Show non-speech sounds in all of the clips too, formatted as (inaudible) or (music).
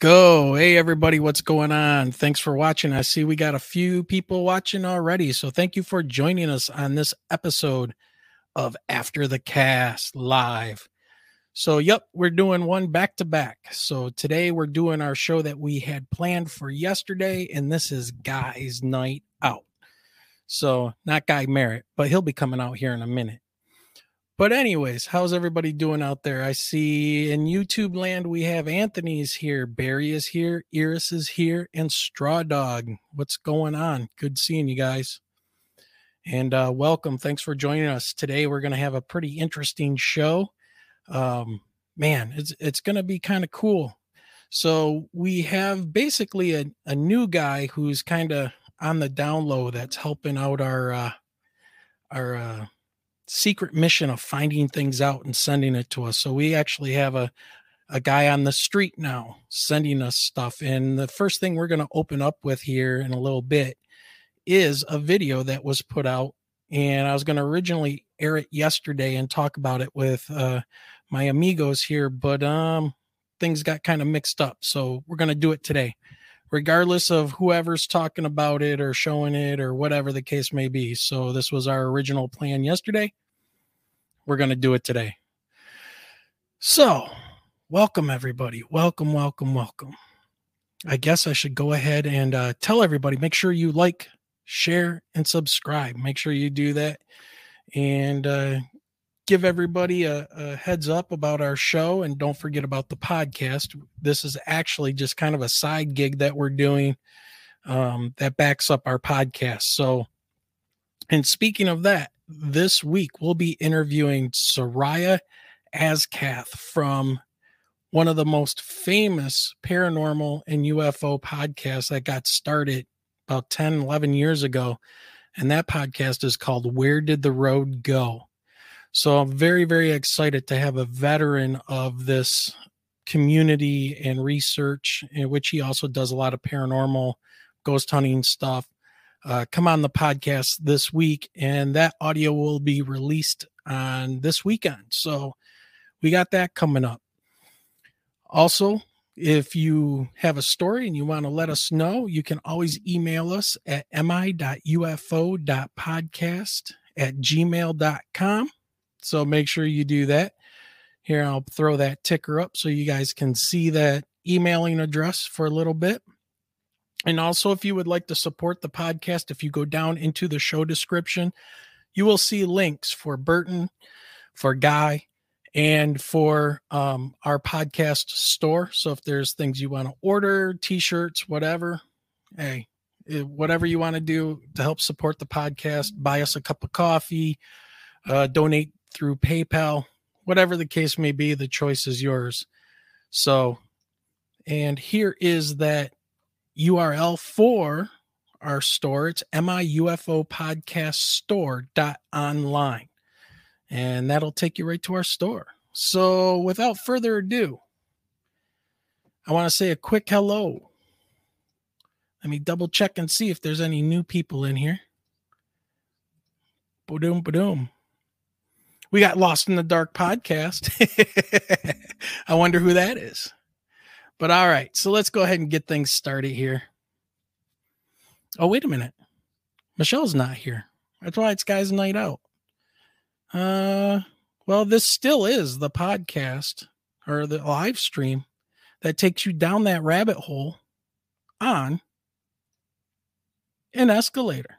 Go. Hey, everybody, what's going on? Thanks for watching. I see we got a few people watching already. So, thank you for joining us on this episode of After the Cast Live. So, yep, we're doing one back to back. So, today we're doing our show that we had planned for yesterday, and this is Guy's Night Out. So, not Guy Merritt, but he'll be coming out here in a minute. But anyways, how's everybody doing out there? I see in YouTube land we have Anthony's here, Barry is here, Iris is here, and Straw Dog. What's going on? Good seeing you guys. And uh, welcome. Thanks for joining us today. We're going to have a pretty interesting show. Um, man, it's it's going to be kind of cool. So we have basically a, a new guy who's kind of on the down low that's helping out our uh, our uh, secret mission of finding things out and sending it to us. So we actually have a a guy on the street now sending us stuff. And the first thing we're going to open up with here in a little bit is a video that was put out. And I was going to originally air it yesterday and talk about it with uh, my amigos here, but um, things got kind of mixed up. So we're going to do it today, regardless of whoever's talking about it or showing it or whatever the case may be. So this was our original plan yesterday we're going to do it today. So, welcome everybody. Welcome, welcome, welcome. I guess I should go ahead and uh, tell everybody make sure you like, share, and subscribe. Make sure you do that and uh, give everybody a, a, heads up about our show. And don't forget about the podcast. This is actually just kind of a side gig that we're doing um, that backs up our podcast. So, and speaking of that, this week we'll be interviewing Seriah Azkath from one of the most famous paranormal and UFO podcasts that got started about 10, 11 years ago. And that podcast is called Where Did the Road Go? So I'm very, very excited to have a veteran of this community and research, in which he also does a lot of paranormal ghost hunting stuff uh, come on the podcast this week, and that audio will be released on this weekend. So we got that coming up. Also, if you have a story and you want to let us know, you can always email us at mi.ufo.podcast at gmail.com. So make sure you do that. Here, I'll throw that ticker up so you guys can see that emailing address for a little bit. And also, if you would like to support the podcast, if you go down into the show description, you will see links for Burton, for Guy, and for um, our podcast store. So if there's things you want to order, t shirts, whatever, hey, eh, whatever you want to do to help support the podcast, buy us a cup of coffee, uh, donate through PayPal, whatever the case may be, the choice is yours. So, and here is that URL for our store. It's MIUFO podcast store dot online. And that'll take you right to our store. So without further ado, I want to say a quick hello. Let me double check and see if there's any new people in here. Boom, boom. We got Lost in the Dark podcast. (laughs) I wonder who that is. But all right, so let's go ahead and get things started here. Oh, wait a minute. Michelle's not here. That's why it's guys' night out. Uh, well, this still is the podcast or the live stream that takes you down that rabbit hole on an escalator.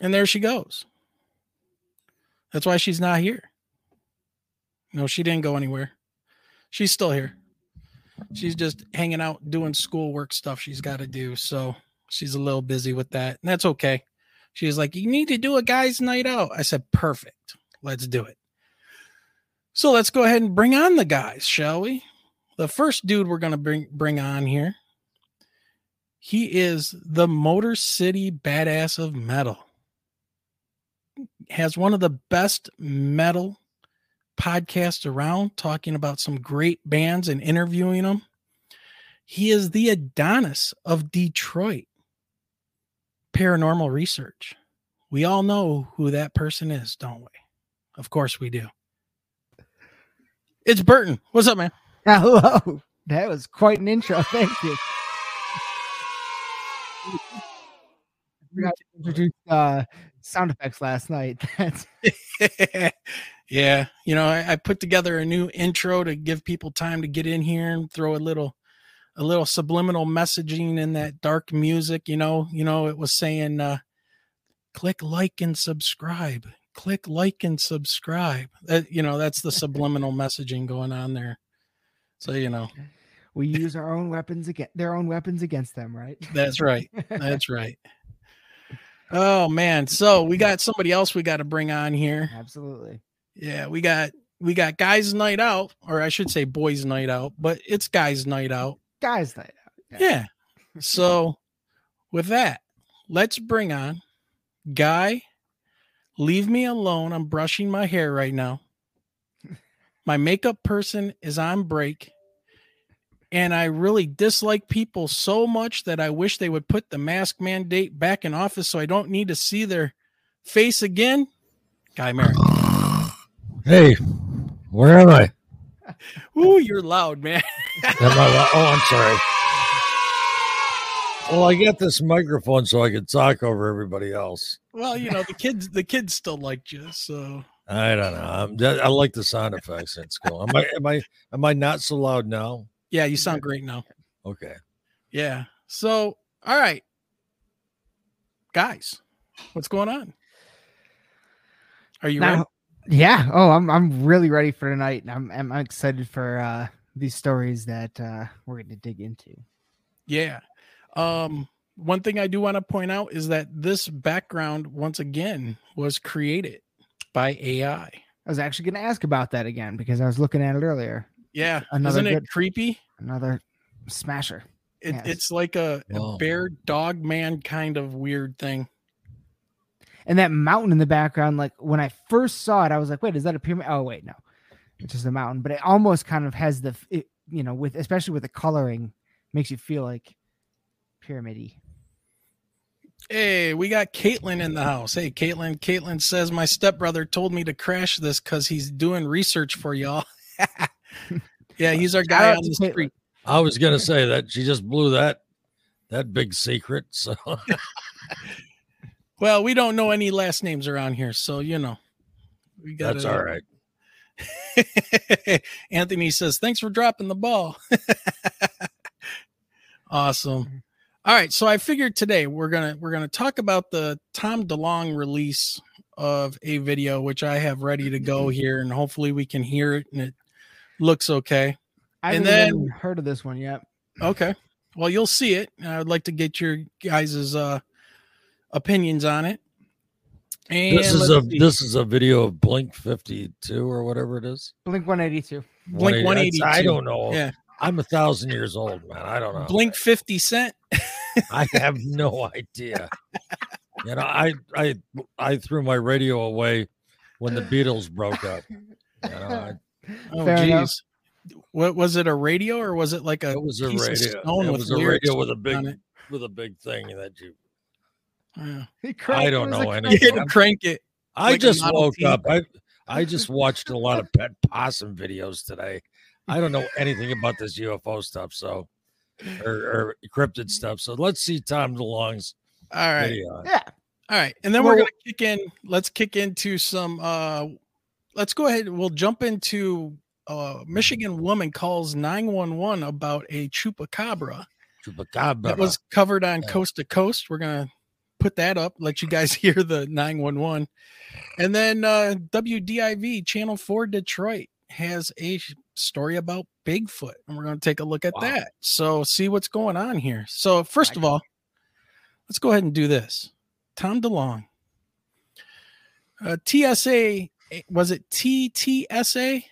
And there she goes. That's why she's not here. No, she didn't go anywhere. She's still here. She's just hanging out doing schoolwork stuff she's got to do. So she's a little busy with that. And that's okay. She's like, You need to do a guy's night out. I said, Perfect. Let's do it. So let's go ahead and bring on the guys, shall we? The first dude we're going to bring bring on here. He is the Motor City Badass of Metal. Has one of the best metal podcasts around talking about some great bands and interviewing them. He is the Adonis of Detroit paranormal research. We all know who that person is, don't we? Of course we do. It's Burton. What's up, man? (laughs) Hello. That was quite an intro. (laughs) Thank you. (laughs) I forgot to introduce uh, sound effects last night. (laughs) (laughs) Yeah, you know, I, I put together a new intro to give people time to get in here and throw a little a little subliminal messaging in that dark music, you know, you know, it was saying uh click like and subscribe. Click like and subscribe. That you know, that's the (laughs) subliminal messaging going on there. So, you know, we use our own weapons against their own weapons against them, right? that's right. That's right. Oh man, so we got somebody else we got to bring on here. Absolutely. Yeah, we got we got guys night out, or I should say boys night out, but it's guys night out. Guys night out. Yeah. yeah. (laughs) so with that, let's bring on Guy. Leave me alone. I'm brushing my hair right now. (laughs) My makeup person is on break and I really dislike people so much that I wish they would put the mask mandate back in office so I don't need to see their face again. Guy Merritt. Hey, where am I? Ooh, you're loud, man. I Oh, I'm sorry. Well, I got this microphone so I can talk over everybody else. Well, you know the kids. The kids still liked you, so I don't know. I'm, i like the sound effects. It's cool. Am I? Am I? Am I not so loud now? Yeah, you sound great now. Okay. Yeah. So, all right, guys, what's going on? Are you now, ready? Yeah. Oh, I'm I'm really ready for tonight. I'm I'm excited for uh these stories that uh we're going to dig into. Yeah. Um one thing I do want to point out is that this background once again was created by AI. I was actually going to ask about that again because I was looking at it earlier. Yeah, another isn't it creepy? Another smasher. It, yes. It's like a, a oh. bear dog man kind of weird thing. And that mountain in the background, like when I first saw it, I was like, "Wait, is that a pyramid?" Oh, wait, no, it's just a mountain. But it almost kind of has the, it, you know, with especially with the coloring, makes you feel like pyramidy. Hey, we got Caitlin in the house. Hey, Caitlin. Caitlin says my stepbrother told me to crash this because he's doing research for y'all. (laughs) yeah, he's our (laughs) guy on the street. I was gonna say that she just blew that that big secret. So well, we don't know any last names around here, so you know. We got That's all right. (laughs) Anthony says, Thanks for dropping the ball. (laughs) awesome. All right, so I figured today we're gonna we're gonna talk about the Tom DeLonge release of a video, which I have ready to go mm-hmm. here, and hopefully we can hear it and it looks okay. I haven't then, heard of this one yet. Okay. Well, you'll see it. I would like to get your guys' uh, opinions on it. And this is a see. this is a video of Blink 52 or whatever it is. Blink 182. Blink 182. I don't know. Yeah. I'm a thousand years old, man. I don't know. Blink 50 Cent. (laughs) I have no idea. you know, I I I threw my radio away when the Beatles broke up. You know, I, Oh, jeez. What was it? A radio or was it like a? It was a radio. It was a radio with a big with a big thing that you. Yeah. I don't know anything. You crank it. I like just woke up. I I just watched a lot of pet possum videos today. I don't know anything about this UFO stuff, so or, or cryptid stuff. So let's see Tom DeLonge's. All right. Video. Yeah. All right, and then well, we're gonna kick in. Let's kick into some uh let's go ahead. We'll jump into uh, Michigan woman calls 911 about a chupacabra. Chupacabra. That was covered on yeah. Coast to Coast. We're going to put that up, let you guys (laughs) hear the 911. And then uh, WDIV Channel 4 Detroit has a story about Bigfoot, and we're going to take a look at wow. that. So, see what's going on here. So, first of all, let's go ahead and do this. Tom DeLonge. Uh, TSA was it TTSA?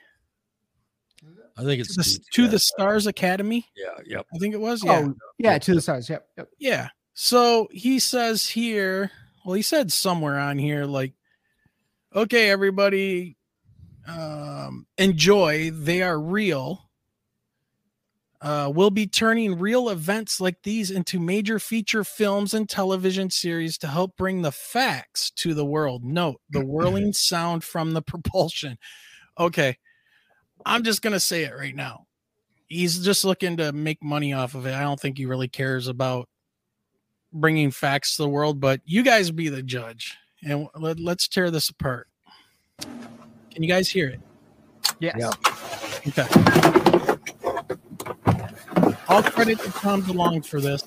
I think it's to the, to the, Stars Academy. Yeah, yep. I think it was. Yeah, oh, yeah, to the stars. Yep, yep. Yeah. So he says here, well, he said somewhere on here, like, okay, everybody, um, enjoy. They are real uh, will be turning real events like these into major feature films and television series to help bring the facts to the world. Note the (laughs) whirling sound from the (laughs) propulsion. Okay, I'm just gonna say it right now. he's just looking to make money off of it. I don't think he really cares about bringing facts to the world, but you guys be the judge and let, us tear this apart. Can you guys hear it? Yes. Yeah. Okay. All credit to Tom DeLonge for this.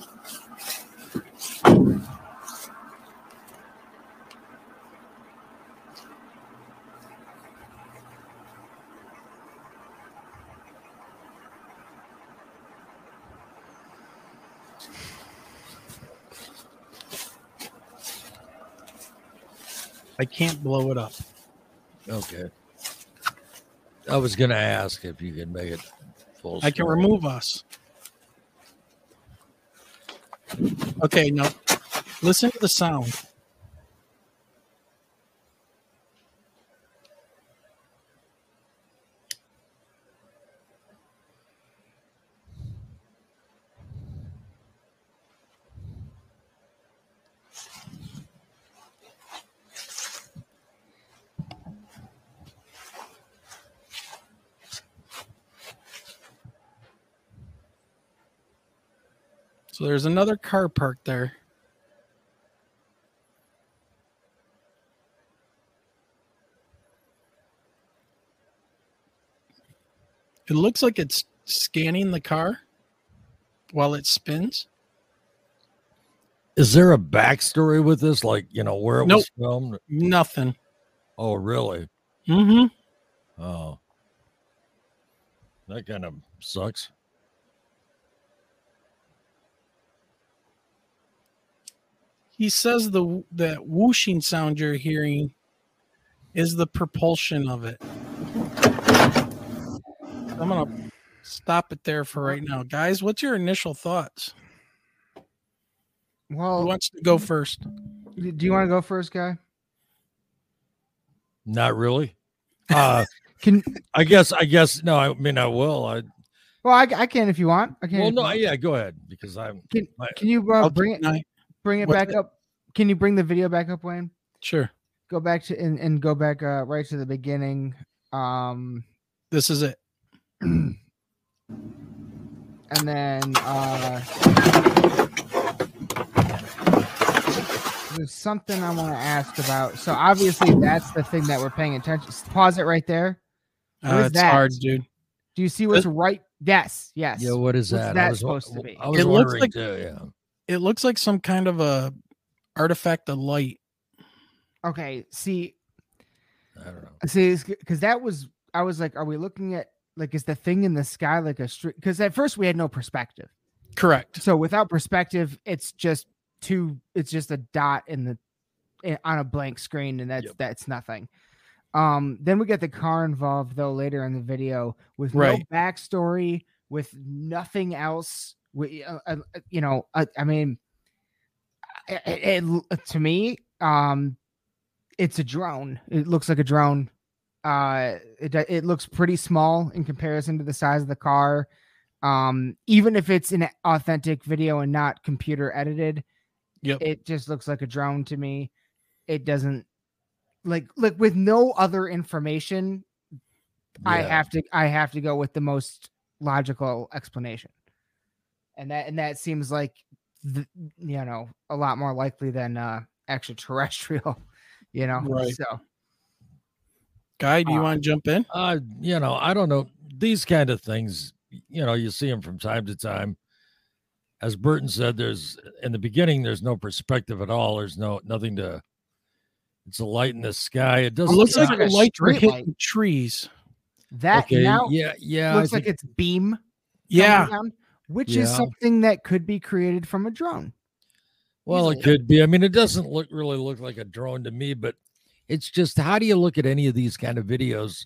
I can't blow it up. Okay. I was gonna ask if you could make it full. I can remove us. Okay, now listen to the sound. So there's another car parked there. It looks like it's scanning the car while it spins. Is there a backstory with this? Like, you know, where it Nope. was filmed? Nothing. Oh, really? Mm-hmm. Oh. That kind of sucks. He says the that whooshing sound you're hearing is the propulsion of it. I'm gonna stop it there for right now, guys. What's your initial thoughts? Who Well, wants to go first? do you want to go first, guy? Not really. (laughs) Uh Can I guess I guess no, I mean I will. I well, I, I can if you want. I can. well no, want. yeah, go ahead because I'm Can my- can you uh, bring it deny- bring it What's back that? up? Can you bring the video back up, Wayne? Sure. Go back to and, and go back uh, right to the beginning. Um, This is it. (clears throat) and then uh, there's something I want to ask about. So obviously that's the thing that we're paying attention. Pause it right there. What Uh, is it's that? hard, dude. Do you see what's right? Yes, yes. yeah, what is What's that? that I was, supposed to be? I was It looks like- too, yeah. It looks like some kind of a artifact of light. Okay, see, I don't know. see, because that was I was like, are we looking at like is the thing in the sky like a street? Because at first we had no perspective. Correct. So without perspective, it's just two. It's just a dot in the in, on a blank screen, and that's Yep. that's nothing. Um, then we get the car involved though later in the video with Right. no backstory, with nothing else. We, uh, uh, you know, uh, I mean, it, it, it- to me, um, it's a drone. It looks like a drone. Uh, it it looks pretty small in comparison to the size of the car. Um, even if it's an authentic video and not computer edited, Yep. it just looks like a drone to me. It doesn't like like with no other information. I have to I have to go with the most logical explanation, and that and that seems like the, you know a lot more likely than uh extraterrestrial. (laughs) You know, Right. so Guy, do you Uh, want to jump in? Uh, you know, I don't know. These kind of things, you know, you see them from time to time. As Burton said, there's in the beginning, there's no perspective at all. There's no nothing to. It's a light in the sky. It It doesn't. looks looks like like a lights are street hitting light. trees. that okay. now yeah, yeah. I looks like think- it's beam Yeah. down, which is something that could be created from a drone. Well, it could be. I mean, it doesn't look really look like a drone to me, but it's just how do you look at any of these kind of videos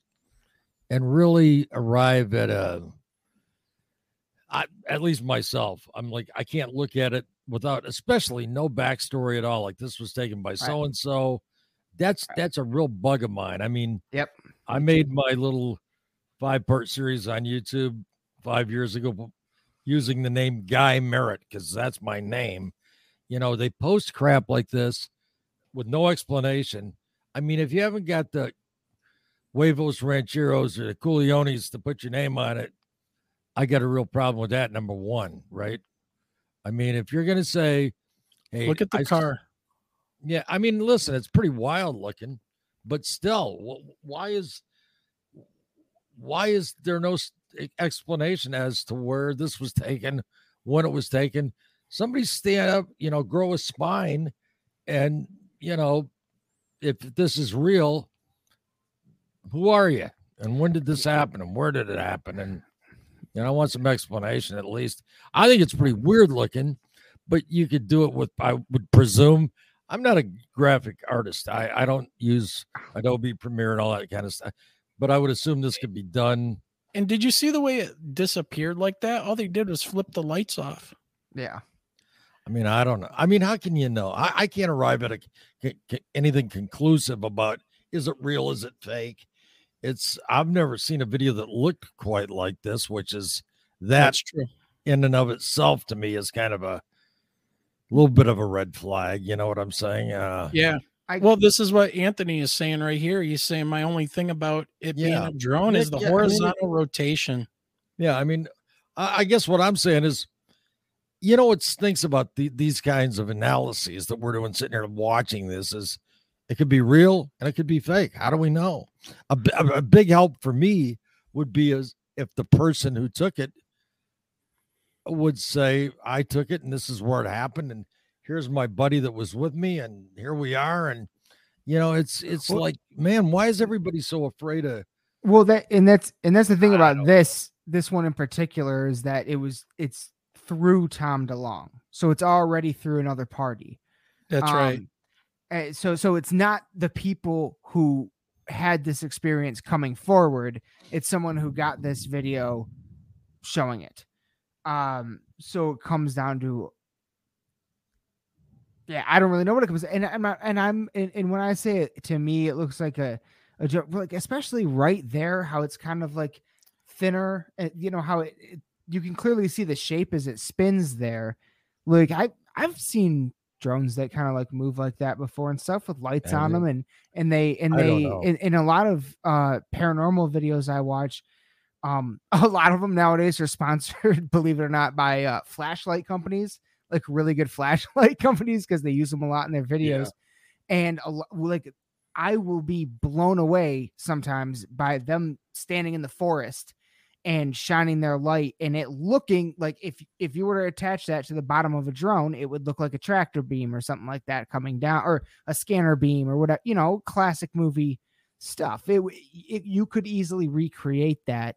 and really arrive at a I, at least myself, I'm like, I can't look at it without, especially no backstory at all. Like this was taken by so and so. That's that's a real bug of mine. I mean, Yep. I made my little five part series on YouTube five years ago using the name Guy Merritt because that's my name. You know, they post crap like this with no explanation. I mean, if you haven't got the Huevos Rancheros or the Cooliones to put your name on it, I got a real problem with that. Number one, right? I mean, if you're going to say, "Hey, Look at the I car. yeah, I mean, listen, it's pretty wild looking, but still, wh- why is why is there no explanation as to where this was taken, when it was taken? Somebody stand up, you know, grow a spine, and you know, if this is real, who are you, and when did this happen, and where did it happen, and you know, I want some explanation at least. I think it's pretty weird looking, but you could do it with, I would presume. I'm not a graphic artist. I, I don't use Adobe Premiere and all that kind of stuff, but I would assume this could be done. And did you see the way it disappeared like that? All they did was flip the lights off. Yeah. I mean, I don't know. I mean, how can you know? I, I can't arrive at a, c- c- anything conclusive about is it real? Is it fake? It's I've never seen a video that looked quite like this, which is that That's true. in and of itself to me is kind of a little bit of a red flag. You know what I'm saying? Uh, Yeah. I- well, this is what Anthony is saying right here. He's saying my only thing about it being a drone is the Yeah, I mean, horizontal rotation. Yeah, I mean, I, I guess what I'm saying is, you know, what stinks about the, these kinds of analyses that we're doing, sitting here watching this is, it could be real and it could be fake. How do we know? A, a, a big help for me would be as if the person who took it would say, "I took it and this is where it happened, and here's my buddy that was with me, and here we are." And you know, it's it's Well- like, man, why is everybody so afraid of? Well, that and that's and that's the thing I about this this one in particular is that it was it's through Tom DeLonge, so it's already through another party. That's right. Um, eh, so so it's not the people who had this experience coming forward. It's someone who got this video showing it. Um, so it comes down to yeah, I don't really know what it comes and I'm not, and I'm and, and when I say it to me, it looks like a a joke, like especially right there, how it's kind of like thinner, and you know how it, it you can clearly see the shape as it spins there. Like I I've seen drones that kind of like move like that before and stuff with lights Have on them and and they and I they in, in a lot of uh paranormal videos I watch um (laughs) a lot of them nowadays are sponsored (laughs) believe it or not by uh flashlight companies like really good flashlight (laughs) companies because they use them a lot in their videos. And a, like I will be blown away sometimes by them standing in the forest and shining their light and it looking like if if you were to attach that to the bottom of a drone it would look like a tractor beam or something like that coming down or a scanner beam or whatever you know classic movie stuff. It, it you could easily recreate that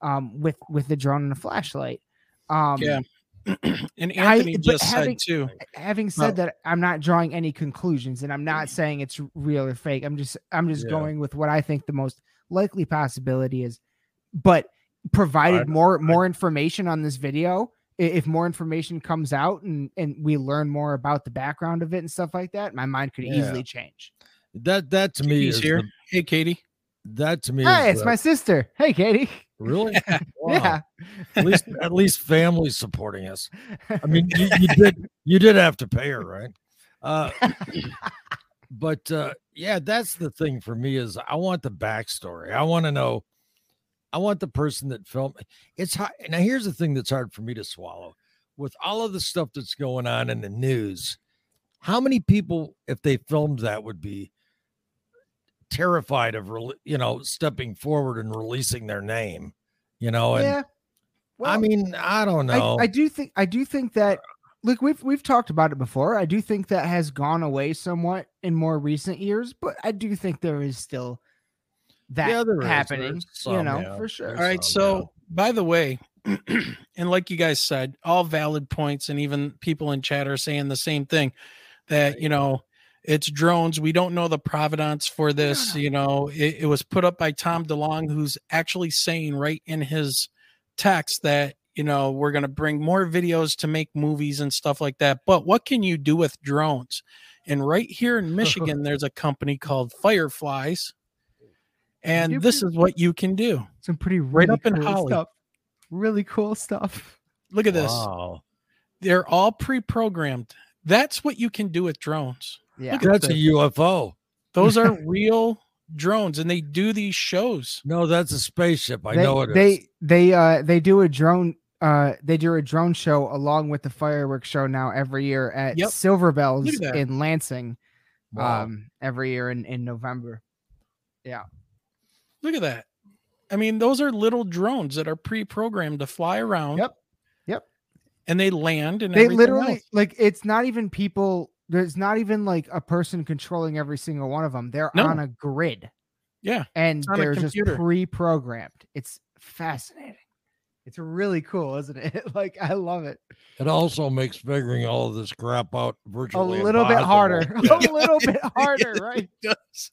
um with with the drone and a flashlight. Um Yeah. (clears throat) and I- Anthony but just having- said too. having said that i'm not drawing any conclusions and i'm not saying it's real or fake i'm just i'm just Yeah. going with what i think the most likely possibility is but provided I- more more information on this video if more information comes out and and we learn more about the background of it and stuff like that my mind could Yeah. easily change That that to me is here. the- Hey, Katie. that to me. hey is it's the- my sister hey katie really. (laughs) Wow. yeah At least (laughs) at least family supporting us. I mean, you, you (laughs) did you did have to pay her, right? Uh, but uh, yeah, that's the thing for me is I want the backstory. I want to know. I want the person that filmed. It's hard. Now here's the thing that's hard for me to swallow. With all of the stuff that's going on in the news, how many people, if they filmed that, would be terrified of, you know, stepping forward and releasing their name? You know, and yeah I mean, I don't know. I do think I do think that look we've we've talked about it before. I do think that has gone away somewhat in more recent years, but I do think there is still that Yeah, happening. There's you know, yeah. for sure. All right. some, So, by the way, (clears throat) and like you guys said, all valid points, and even people in chat are saying the same thing that, you know, it's drones. We don't know the provenance for this. You know, it, it was put up by Tom DeLonge, who's actually saying right in his text that, you know, we're going to bring more videos to make movies and stuff like that. But what can you do with drones? And right here in (laughs) Michigan, there's a company called Fireflies. And this can- is what you can do. Some pretty Right really up in cool Holly. stuff. Really cool stuff. Look at this. Wow. They're all pre-programmed. That's what you can do with drones. Yeah. Look at That's a. UFO. (laughs) Those are real drones and they do these shows. No, that's a spaceship. I they, know it is. they they uh they do a drone uh they do a drone show along with the fireworks show now every year at Yep. Silver Bells at in Lansing Wow. um every year in in November. Yeah. Look at that. I mean, those are little drones that are pre-programmed to fly around. Yep. Yep. And they land and They literally else. like it's not even people there's not even like a person controlling every single one of them. They're No. on a grid Yeah. and It's on a they're just pre-programmed. It's fascinating. It's really cool, isn't it? (laughs) like I love it. it also makes figuring all of this crap out virtually A virtually little bit harder. Yeah. (laughs) a (laughs) little bit harder, right? It does.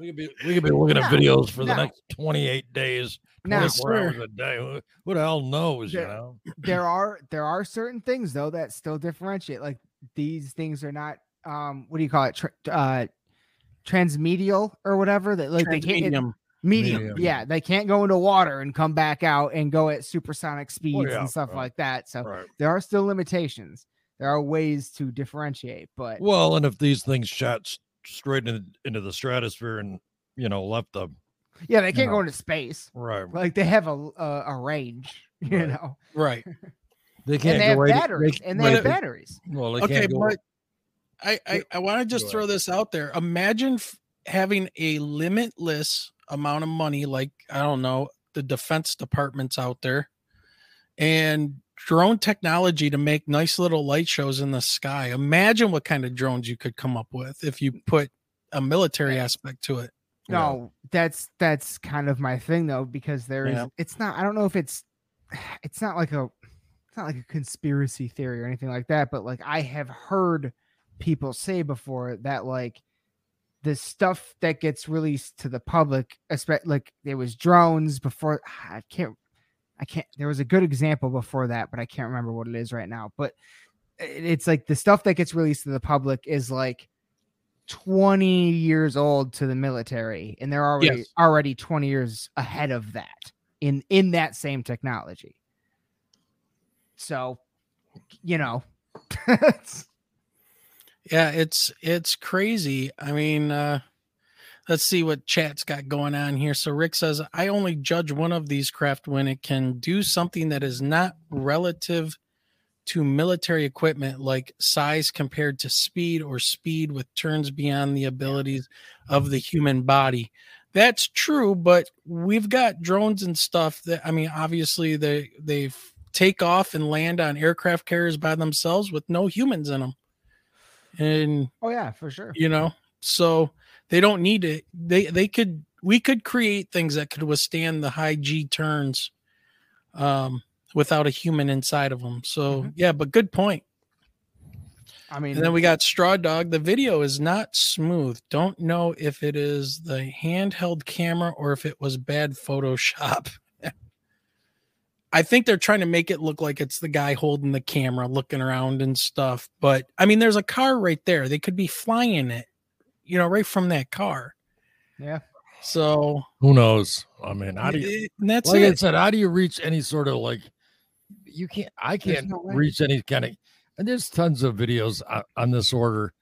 we could be we could be looking at videos for the next 28 days, Now, 24 hours a day. Who, who the hell knows, you know? there are there are certain things though that still differentiate. Like these things are not um what do you call it? Tra- uh transmedial or whatever that like they can't it- medium. Medium. Yeah, they can't go into water and come back out and go at supersonic speeds yeah, and stuff right. like that. So Right. there are still limitations. There are ways to differentiate, but Well, and if these things shot s- straight in, into the stratosphere and you know left the yeah, they can't know. go into space. right, Like they have a a, a range, (laughs) you Right. know, Right. (laughs) they can't they go have right. batteries, they, and they but have it- batteries. well, they okay, can't but I I, I want to just throw this out there. Imagine f- having a limitless amount of money, like I don't know, the defense departments out there, and drone technology to make nice little light shows in the sky. Imagine what kind of drones you could come up with if you put a military aspect to it. you know, No, that's that's kind of my thing though, because there is Yeah. it's not I don't know if it's (sighs) it's not like a it's not like a conspiracy theory or anything like that, but like I have heard people say before that like the stuff that gets released to the public, especially like there was drones before I can't I can't there was a good example before that, but I can't remember what it is right now. But it's like the stuff that gets released to the public is like 20 years old to the military and they're already Yes. already 20 years ahead of that in in that same technology so you know Yeah, it's it's crazy. I mean, uh let's see what chat's got going on here. So Rick says, I only judge one of these craft when it can do something that is not relative to military equipment, like size compared to speed or speed with turns beyond the abilities of the human body. That's true, but we've got drones and stuff that I mean, obviously they they take off and land on aircraft carriers by themselves with no humans in them. And oh yeah for sure. you know so they don't need it they they could we could create things that could withstand the high g turns um without a human inside of them so Mhm. yeah but good point. I mean and then we got straw dog. The video is not smooth. Don't know if it is the handheld camera or if it was bad photoshop (laughs) I think they're trying to make it look like it's the guy holding the camera looking around and stuff. But I mean, there's a car right there. They could be flying it, you know, right from that car. yeah So who knows? I mean, how do you? it- that's Like I said, how do you reach any sort of like? You can't. I can't no reach any kind of. And there's tons of videos on, on this order.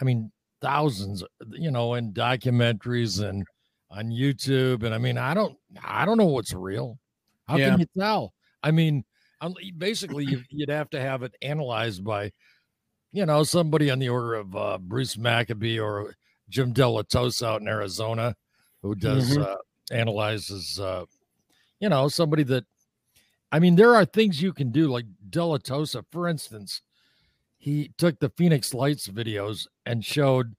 I mean, thousands. You know, and documentaries and on YouTube. And I mean, I don't. I don't know what's real. How Yeah. can you tell? I mean, basically, you, you'd have to have it analyzed by, you know, somebody on the order of uh, Bruce Maccabee or Jim Dilettoso out in Arizona, who does Mhm. uh, analyzes. Uh, you know, somebody that. I mean, there are things you can do, like Delatosa, for instance. He took the Phoenix Lights videos and showed.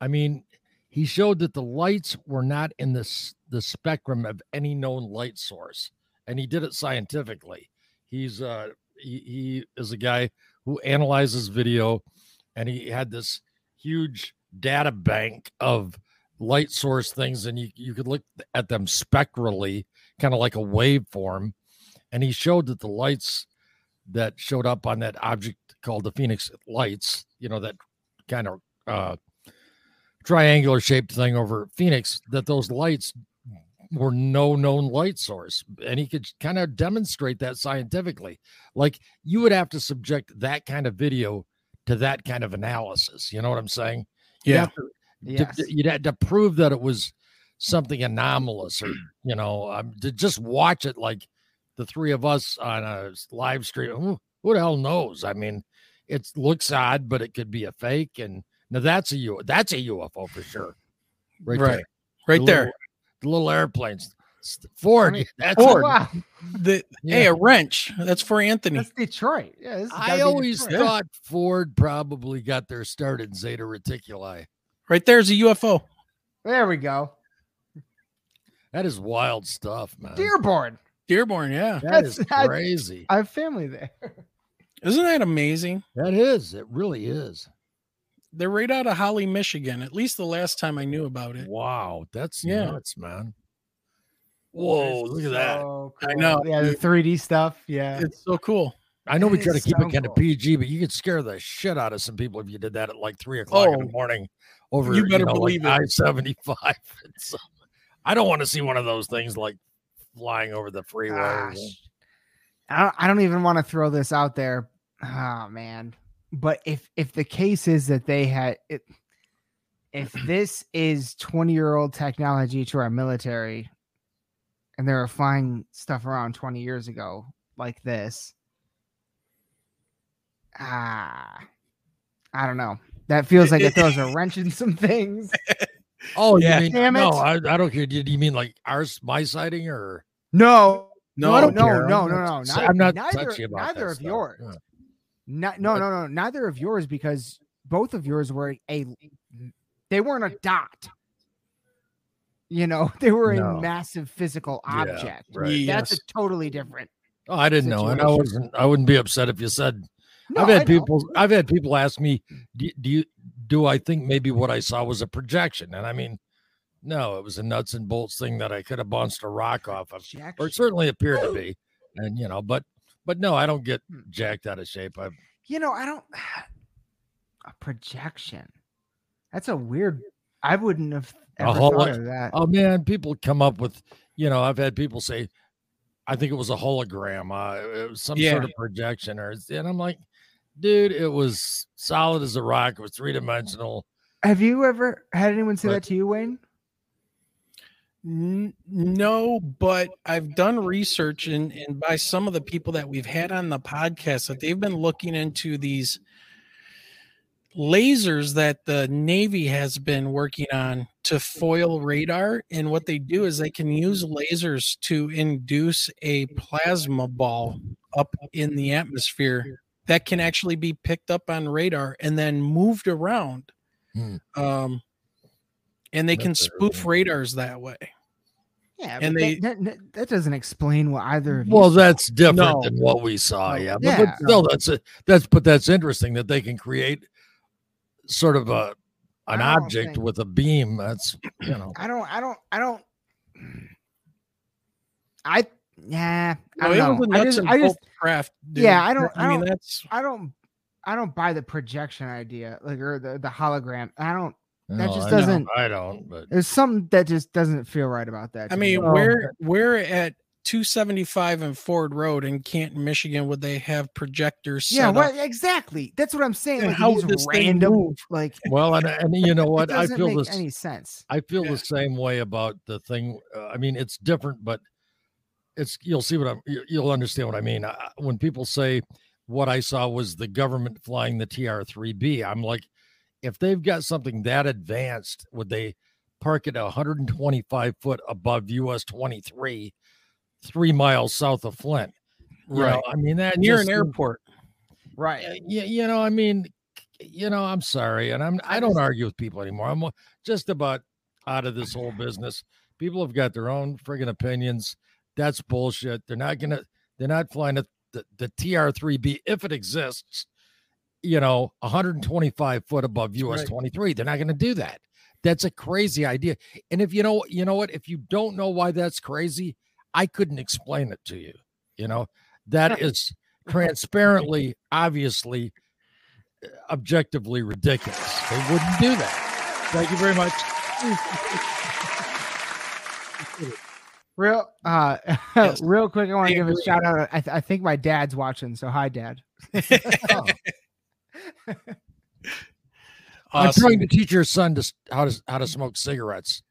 I mean, he showed that the lights were not in the the spectrum of any known light source, and he did it scientifically. He's uh he, he is a guy who analyzes video, and he had this huge data bank of light source things, and you you could look at them spectrally, kind of like a waveform, and he showed that the lights that showed up on that object called the Phoenix lights, you know that kind of uh triangular shaped thing over Phoenix that those lights were no known light source. And he could kind of demonstrate that scientifically. Like you would have to subject that kind of video to that kind of analysis. You know what I'm saying? You Yeah. have to- to- you'd had to prove that it was something anomalous or you know um, to just watch it like the three of us on a live stream who, who the hell knows i mean it looks odd but it could be a fake and now that's a U that's a ufo for sure right, Right. there right The there. Little- the little airplanes ford I mean, that's a- wow. The hey, yeah. a wrench. That's for Anthony. That's Detroit. Yeah, this i always Detroit. thought ford probably got their start in zeta reticuli Right there's a UFO. There we go. that is wild stuff man Dearborn. Dearborn, yeah. that is That's- (laughs) I- crazy I have family there. (laughs) Isn't that amazing? That is. It really is. They're right out of Holly, Michigan. At least the last time I knew about it. Wow. That's Yeah. nuts, man. Whoa, look at that. So I know. Yeah, the 3D stuff. Yeah. It's so cool. I know we try to keep so it kind of. PG, but you could scare the shit out of some people if you did that at like three o'clock in Oh, the morning over you better know, believe it. I seventy five. (laughs) Uh, I don't want to see one of those things like flying over the freeway. I don't, I don't even want to throw this out there. Oh man. But if if the case is that they had it if (clears throat) this is 20 year old technology to our military and they were flying stuff around 20 years ago like this ah i don't know that feels like it throws a wrench in some things (laughs) Oh, Yeah. you mean Damn no? it. I, I don't care. Did you mean like ours, my sighting, or no No, no I don't no no no no I'm not neither, touchy about neither that of stuff. yours Yeah. Not, no, no, no, neither of yours because both of yours were a they weren't a dot. You know, (laughs) they were No. a massive physical Yeah, object. right. That's Yes. a totally different. Oh, I didn't know, and I wasn't. I wouldn't be upset if you said No, I've had people. I've had people ask me, do, "Do you do I think maybe what I saw was a projection?" And I mean, no, it was a nuts and bolts thing that I could have bounced a rock off of, or it certainly appeared to be. And you know, but but no, I don't get jacked out of shape. I You know, I don't (sighs) a projection. That's a weird. I wouldn't have ever holo- thought of that. oh man, people come up with, you know, I've had people say, I think it was a hologram, uh, it was some Yeah. sort of projection, or and I'm like, dude, it was solid as a rock. It was three dimensional. Have you ever had anyone say But- that to you, Wayne? No, but I've done research and, and by some of the people that we've had on the podcast that they've been looking into these lasers that the Navy has been working on to foil radar. And what they do is they can use lasers to induce a plasma ball up in the atmosphere that can actually be picked up on radar and then moved around. Hmm. Um, and they can spoof radars that way. Yeah, And they- that, that, that doesn't explain what either of you Well, saw. that's different No. than what we saw. No. Yeah, but, Yeah. but still, that's a, that's but that's interesting that they can create sort of a an object think- with a beam. That's you know. I don't, I don't, I don't. I yeah, I don't it know. was a I nuts just, I just, craft. Dude. Yeah, I don't- I, I mean, don't- that's I don't, I don't buy the projection idea, like or the the hologram. I don't. That no, just I don't- doesn't- I don't. But There's something that just doesn't feel right about that. I to me. mean, Oh. where where at 275 and Ford Road in Canton, Michigan, would they have projectors? yeah, set what up? exactly? That's what I'm saying. And Like how these this random, move? like well, and and you know what? I feel make this. any sense. I feel Yeah. the same way about the thing. Uh, I mean, it's different, but it's you'll see what I'm. you- You'll understand what I mean. I, when people say what I saw was the government flying the TR-3B, I'm like, if they've got something that advanced, would they park it 125 foot above US 23, three miles south of Flint? You Right. know, I mean that near just an airport. Right. Eh, yeah, you know, I mean, you know, I'm sorry, and I'm I don't argue with people anymore. I'm just about out of this whole business. People have got their own friggin' opinions. That's bullshit. They're not gonna. They're not flying at the, the TR3B if it exists. You know, 125 foot above US right. 23. They're not gonna do that. That's a crazy idea. And if you know, you know what? If you don't know why that's crazy, I couldn't explain it to you. You know, that is (laughs) transparently, obviously, uh, objectively ridiculous. They wouldn't do that. Thank you very much. Real, uh, (laughs) Yes. real quick, I want to give a shout out. I, th- I think my dad's watching, so hi, dad. (laughs) Oh, I'm trying to teach your son to how to how to smoke cigarettes.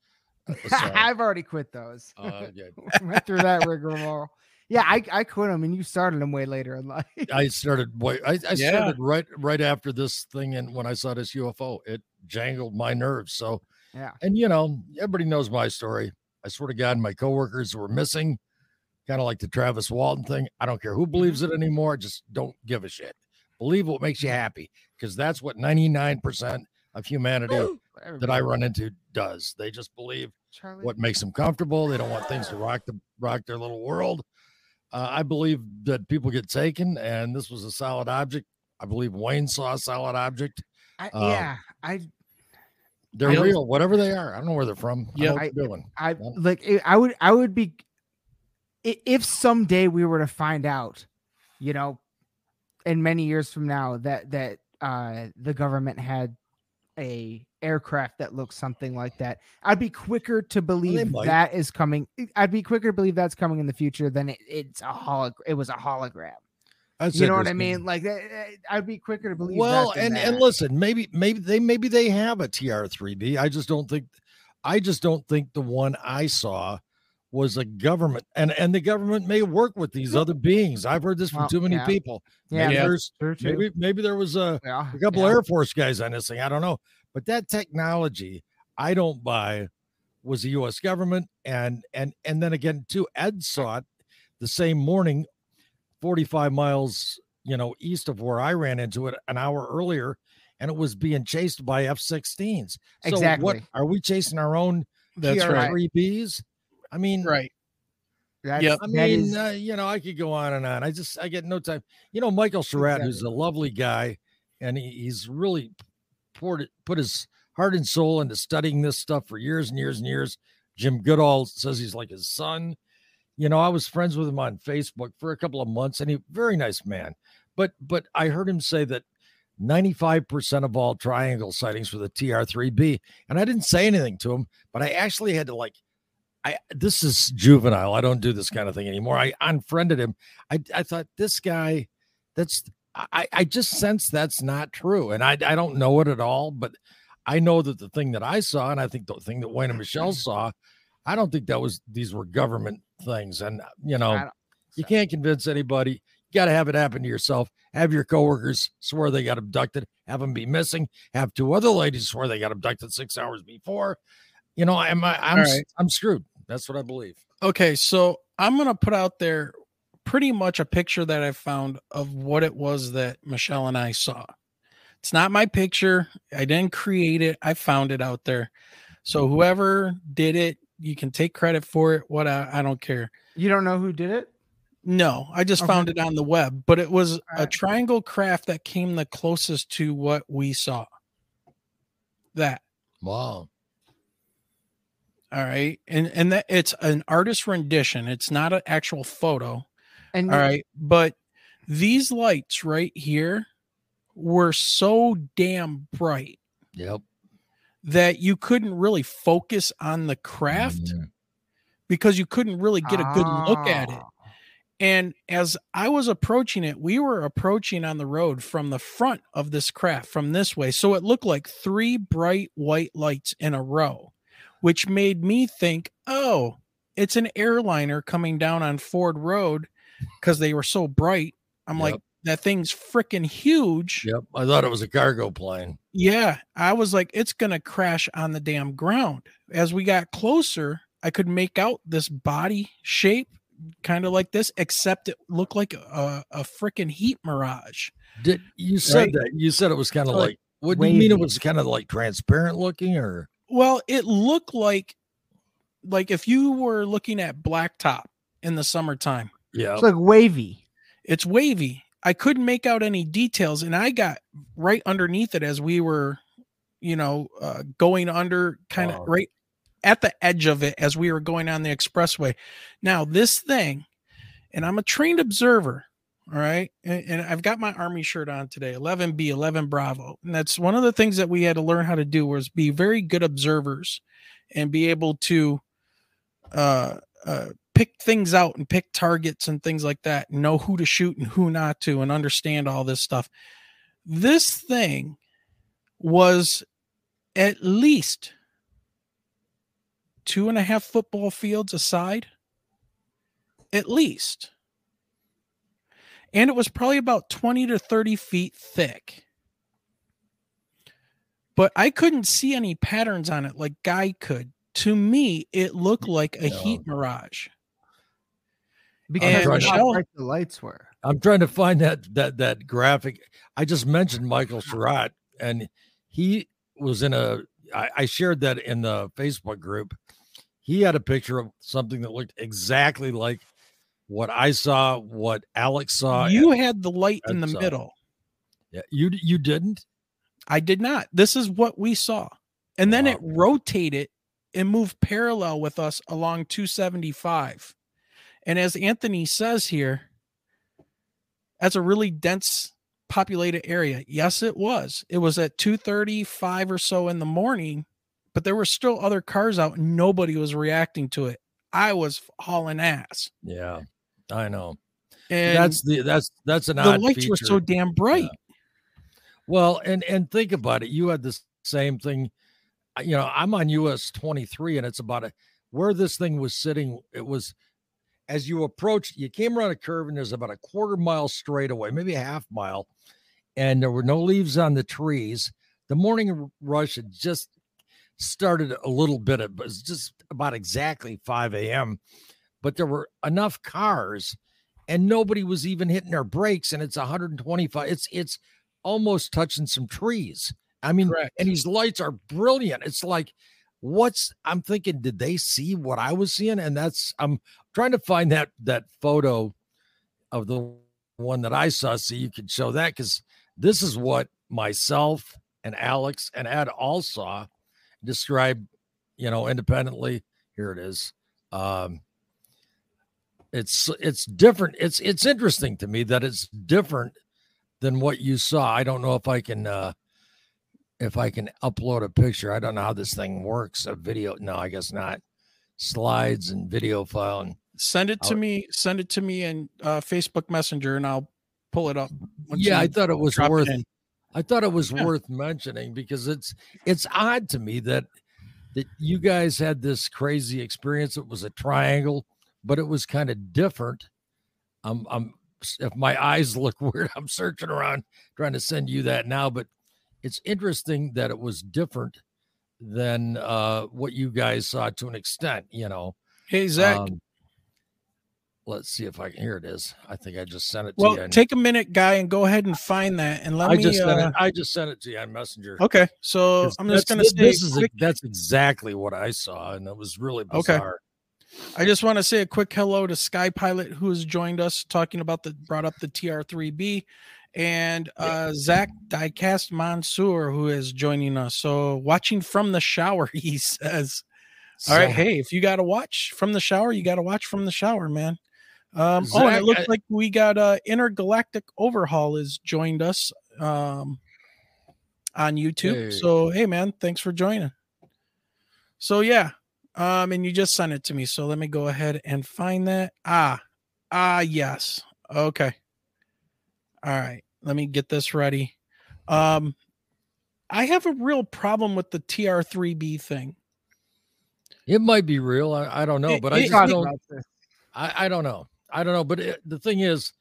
(laughs) I've already quit those. uh, yeah. (laughs) Went through that rigmarole. Yeah, I, I quit them, and you started them way later in life. (laughs) I started. Way, I, I Yeah. started right right after this thing, and when I saw this UFO, it jangled my nerves. So, Yeah. and you know, everybody knows my story. I swear to God, my coworkers were missing, kind of like the Travis Walton thing. I don't care who believes it anymore. Just don't give a shit. Believe what makes you happy, because that's what ninety nine percent of humanity that I run into does. They just believe Charlie. what makes them comfortable. They don't want things to rock the rock their little world. Uh, I believe that people get taken, and this was a solid object. I believe Wayne saw a solid object. I, um, yeah, I They're I real, whatever they are. I don't know where they're from. Yeah, Yeah, what I- doing. I Well- like I would I would be if someday we were to find out, you know, in many years from now that that uh the government had a aircraft that looks something like that, I'd be quicker to believe might. that is coming. Eh, I'd be quicker to believe that's coming in the future than it, it's a holog it was a hologram. That's You know what I mean? Like that- that- I'd be quicker to believe Well, that than and and listen, maybe maybe they maybe they have a TR3B. I just don't think I just don't think the one I saw was a government and and the government may work with these other beings. I've heard this from Well, too many yeah. people. yeah, Maybe Yeah. there's true, true. maybe maybe there was a yeah, a couple yeah. Air Force guys on this thing. I don't know, but that technology I don't buy was the U.S. government, and and and then again too, Ed saw it the same morning, forty five miles you know east of where I ran into it an hour earlier, and it was being chased by F-16s. So what Exactly. are we chasing our own That's right. TR-3Bs? I mean, Right. That's, Yep. I mean, is- uh, you know, I could go on and on. I just, I get no time. You know, Michael Schratt, who's a lovely guy, and he, he's really poured it, put his heart and soul into studying this stuff for years and years and years. Jim Goodall says he's like his son. You know, I was friends with him on Facebook for a couple of months, and he very nice man. But, but I heard him say that 95% of all triangle sightings were the TR3B, and I didn't say anything to him, but I actually had to like I this is juvenile. I don't do this kind of thing anymore. I unfriended him. I I thought this guy, that's I I just sense that's not true, and I I don't know it at all. But I know that the thing that I saw, and I think the thing that Wayne and Michelle saw, I don't think that was these were government things. And you know, you can't convince anybody. You got to have it happen to yourself. Have your coworkers swear they got abducted. Have them be missing. Have two other ladies swear they got abducted six hours before. You know, I'm I, I'm All right. I'm screwed. That's what I believe. Okay, so I'm gonna put out there pretty much a picture that I found of what it was that Michelle and I saw. It's not my picture. I didn't create it. I found it out there. So whoever did it, you can take credit for it. What I, I don't care. You don't know who did it? No, I just Okay. found it on the web, but it was a triangle craft that came the closest to what we saw. That. Wow. All right. And and that it's an artist rendition. It's not an actual photo. And All right. But these lights right here were so damn bright Yep. that you couldn't really focus on the craft Mhm. because you couldn't really get a good look at it. Ah. And as I was approaching it, we were approaching on the road from the front of this craft from this way. So it looked like three bright white lights in a row, which made me think, oh, it's an airliner coming down on Ford Road because they were so bright. I'm like, that thing's freaking huge. Yep. I thought it was a cargo plane. Yeah, I was like, it's gonna crash on the damn ground. As we got closer, I could make out this body shape, kind of like this, except it looked like a, a freaking heat mirage. Did you said Right. that? You said it was kind of Like, like. What do you mean? It was kind of like transparent looking, or Well, it looked like like if you were looking at blacktop in the summertime, yeah. It's like wavy. it's wavy. I couldn't make out any details, and I got right underneath it as we were, you know, uh, going under kind of Wow. right at the edge of it as we were going on the expressway. Now, this thing, and I'm a trained observer, all right, and, and I've got my army shirt on today, 11B, 11 Bravo, and that's one of the things that we had to learn how to do was be very good observers and be able to uh, uh, pick things out and pick targets and things like that, and know who to shoot and who not to, and understand all this stuff. This thing was at least two and a half football fields aside. At least. And it was probably about 20 to 30 feet thick. But I couldn't see any patterns on it like Guy could. To me, it looked mm, like a No. heat mirage. Because And of how Michelle- bright the lights were. I'm trying to find that that that graphic. I just mentioned Michael Schratt, and he was in a. I, I shared that in the Facebook group. He had a picture of something that looked exactly like what I saw, what Alex saw. you had the light in the uh, middle. Yeah, you you didn't. I did not. This is what we saw. And then it rotated and moved parallel with us along 275. And as Anthony says here, that's a really dense populated area. Yes, it was. It was at 235 or so in the morning, but there were still other cars out and nobody was reacting to it. I was hauling ass. Yeah, I know. And that's the that's that's an the lights were so damn bright. Well, and and think about it. You had the same thing. uh, You know, I'm on US 23, and it's about a where this thing was sitting. It was as you approached, you came around a curve, and there's about a quarter mile straight away, maybe a half mile, and there were no leaves on the trees. The morning rush had just started a little bit. It was just about exactly 5 a.m. But there were enough cars, and nobody was even hitting their brakes. And it's 125. It's it's almost touching some trees. I mean, Correct. and these lights are brilliant. It's like, what's I'm thinking, did they see what I was seeing? And that's I'm trying to find that that photo of the one that I saw so you could show that because this is what myself and Alex and Ed all saw described, you know, independently. Here it is. Um it's it's different. It's it's interesting to me that it's different than what you saw. I don't know if I can uh if I can upload a picture. I don't know how this thing works. A video. No, I guess not. Slides and video file. And Send it to I'll- me. Send it to me in uh, Facebook Messenger, and I'll pull it up. once yeah, I thought it was drop it worth. I thought it was Yeah. worth mentioning because it's it's odd to me that that you guys had this crazy experience. It was a triangle, but it was kind of different. I'm I'm if my eyes look (laughs) weird, I'm searching around trying to send you that now, but it's interesting that it was different than uh what you guys saw to an extent, you know. Hey Zach. Um, let's see if I can. Here it is. I think I just sent it to you. and- take a minute, guy, and go ahead and find that, and let I me. just sent uh, it. I just sent it to you on Messenger. okay, so I'm just gonna say. this is quick- that's exactly what I saw, and it was really Okay. I just want to say a quick hello to Sky Pilot, who has joined us, talking about the brought up the TR3B, and uh, Zach Diecast Mansour, who is joining us. So watching from the shower, (laughs) he says. All right, Zach- hey, if you got to watch from the shower, you got to watch from the shower, man. Um, oh, and it looks I- like we got uh, Intergalactic Overhaul has joined us um, on YouTube. Hey. So hey, man, thanks for joining. So yeah, um, and you just sent it to me. So let me go ahead and find that. Ah, ah, yes. Okay. All right. Let me get this ready. Um, I have a real problem with the TR3B thing. It might be real. I, I don't know, It- but I just Talk don't. I, I don't know. I don't know. But it, the thing is.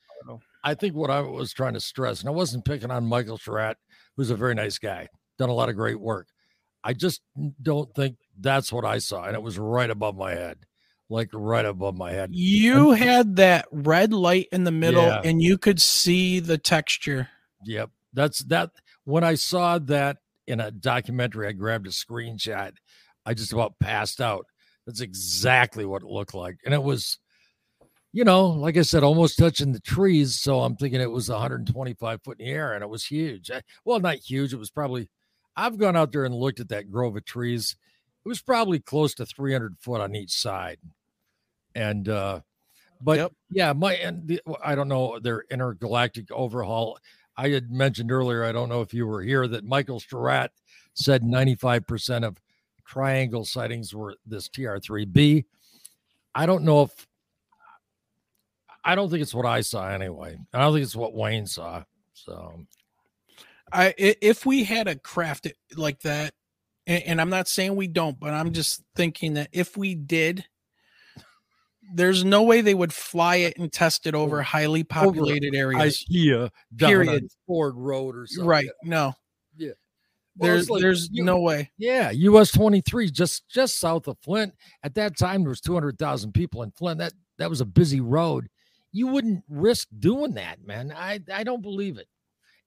I think what I was trying to stress, and I wasn't picking on Michael Schratt, who's a very nice guy, done a lot of great work. I just don't think that's what I saw, and it was right above my head, like right above my head. You had that red light in the middle Yeah. and you could see the texture. Yep. That's that. When I saw that in a documentary, I grabbed a screenshot. I just about passed out. That's exactly what it looked like. And it was, you know, like I said, almost touching the trees. So I'm thinking it was 125 foot in the air and it was huge. I- Well, not huge. It was probably, I've gone out there and looked at that grove of trees. It was probably close to 300 foot on each side. And, uh, but Yep. yeah, my, and the, I don't know, their intergalactic overhaul. I had mentioned earlier, I don't know if you were here, that Michael Schratt said 95% of triangle sightings were this TR3B. I don't know if, I don't think it's what I saw anyway. I don't think it's what Wayne saw. So, I if we had a craft like that, and, and I'm not saying we don't, but I'm just thinking that if we did, there's no way they would fly it and test it over highly populated areas. IKEA Period. Ford Road or something. Right? No. Yeah. Well, There's like there's you- no way. Yeah, US 23 just just south of Flint. At that time there was 200,000 people in Flint. That that was a busy road. You wouldn't risk doing that, man. I I don't believe it.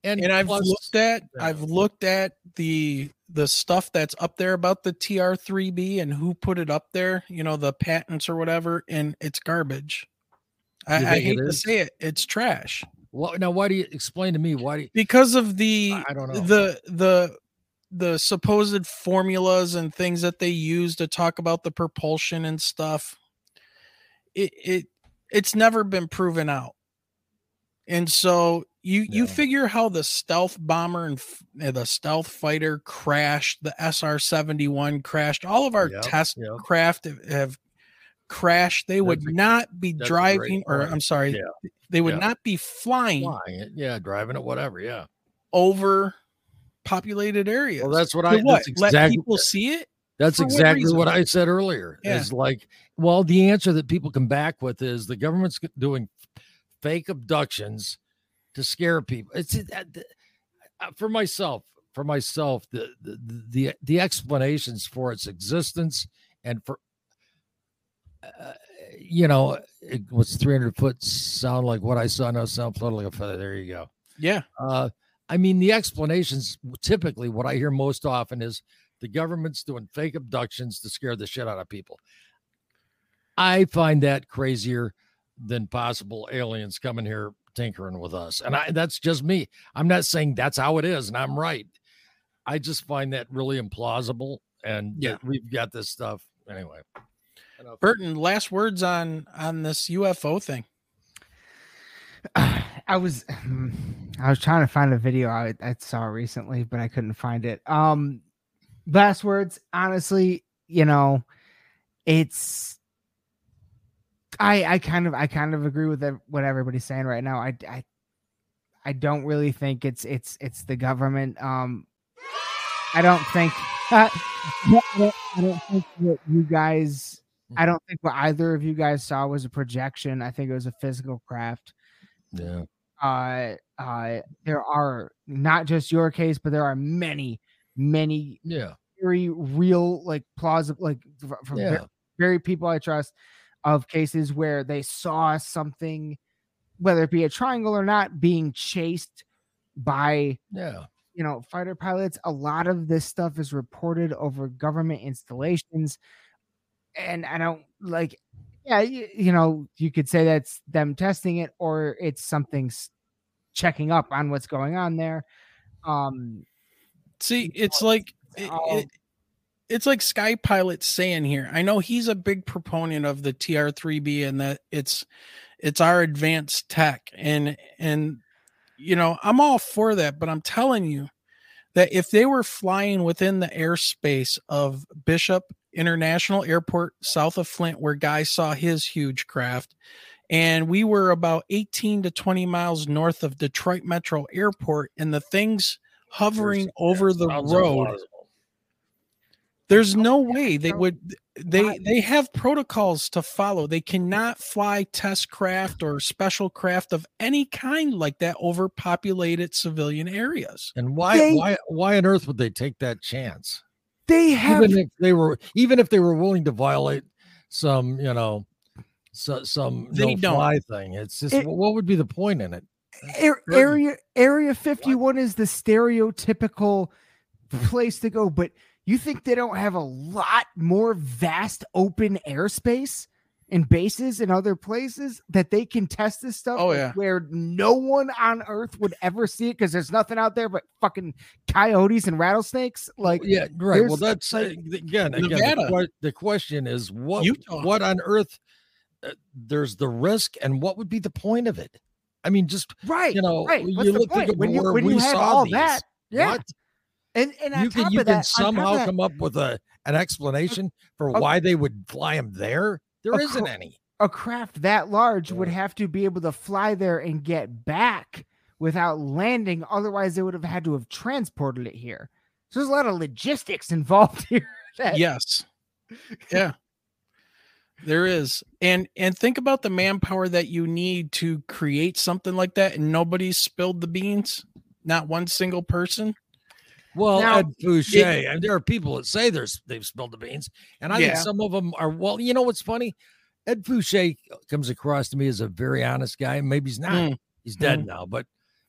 And, And I've plus- looked at yeah. I've looked at the the stuff that's up there about the TR3B and who put it up there, you know, the patents or whatever, and it's garbage. I, I hate to say it, it's trash Well, now why do you explain to me why do you, because of the I don't know. the the the supposed formulas and things that they use to talk about the propulsion and stuff it it it's never been proven out and so you you figure how the stealth bomber and f- uh, the stealth fighter crashed the sr-71 crashed all of our Yep, test yep. craft have, have crashed they would a- not be that's a great driving or i'm sorry Yeah. they would Yeah. not be flying flying it? Yeah, driving it, whatever. Yeah. over populated areas. Well, that's what I. what? That's Let people see it. That's for what exactly reason? what I said earlier. Yeah. Is like, well, the answer that people come back with is the government's doing fake abductions to scare people. It's uh, for myself. For myself, the the the, the explanations for its existence and for. Uh, you know, it was 300 foot sound like what I saw. No sound float like a feather. There you go. Yeah. Uh, I mean, the explanations typically what I hear most often is the government's doing fake abductions to scare the shit out of people. I find that crazier than possible aliens coming here tinkering with us. And I, that's just me. I'm not saying that's how it is, and I'm right. I just find that really implausible. And Yeah. that we've got this stuff anyway. Burton, last words on on this UFO thing. (sighs) I was I was trying to find a video I, I saw recently, but I couldn't find it. Um last words, honestly, you know, it's I I kind of I kind of agree with what everybody's saying right now. I I I don't really think it's it's it's the government. Um I don't think (laughs) I don't, I don't think that you guys I don't think what either of you guys saw was a projection. I think it was a physical craft Yeah. uh uh there are not just your case but there are many many Yeah. very real like plausible like from Yeah. very people i trust of cases where they saw something whether it be a triangle or not being chased by Yeah. you know fighter pilots. A lot of this stuff is reported over government installations. And i don't like yeah you, you know you could say that's them testing it or it's something checking up on what's going on there. Um See, it's like it, it- it's like Sky Pilot saying here. I know he's a big proponent of the TR3B and that it's it's our advanced tech and and you know, I'm all for that, but I'm telling you that if they were flying within the airspace of Bishop International Airport south of Flint where Guy saw his huge craft and we were about 18 to 20 miles north of Detroit Metro Airport and the things hovering over the road. There's oh no way they would they they have protocols to follow they cannot fly test craft or special craft of any kind like that over populated civilian areas And why They- why why on earth would they take that chance? they have even if they were even if they were willing to violate some, you know, so, some They no don't. fly thing. It's just It- what would be the point in it? Area area 51 is the stereotypical place to go but you think they don't have a lot more vast open airspace and bases in other places that they can test this stuff Oh, yeah. where no one on earth would ever see it because there's nothing out there but fucking coyotes and rattlesnakes like Yeah, right. Well, that's uh, again, again. The, Nevada. the question is what Utah. what on earth? Uh, there's the risk, and what would be the point of it? I mean, just right you know, right you what's the look- think of when you where when we you have saw all these. that yeah What? And and you can you can that, on top of somehow that, come up with a an explanation for a- why they would fly them there. There isn't any. a craft that large would have to be able to fly there and get back without landing. Otherwise, they would have had to have transported it here. So there's a lot of logistics (laughs) involved here. that- Yes. (laughs) Yeah. There is. And and think about the manpower that you need to create something like that and nobody spilled the beans. Not one single person. Well, Now, Ed Fouché, and there are people that say there's they've spilled the beans, and I Yeah. think some of them are. Well, you know what's funny? Ed Fouché comes across to me as a very honest guy. Maybe he's not. Mm, He's dead now, but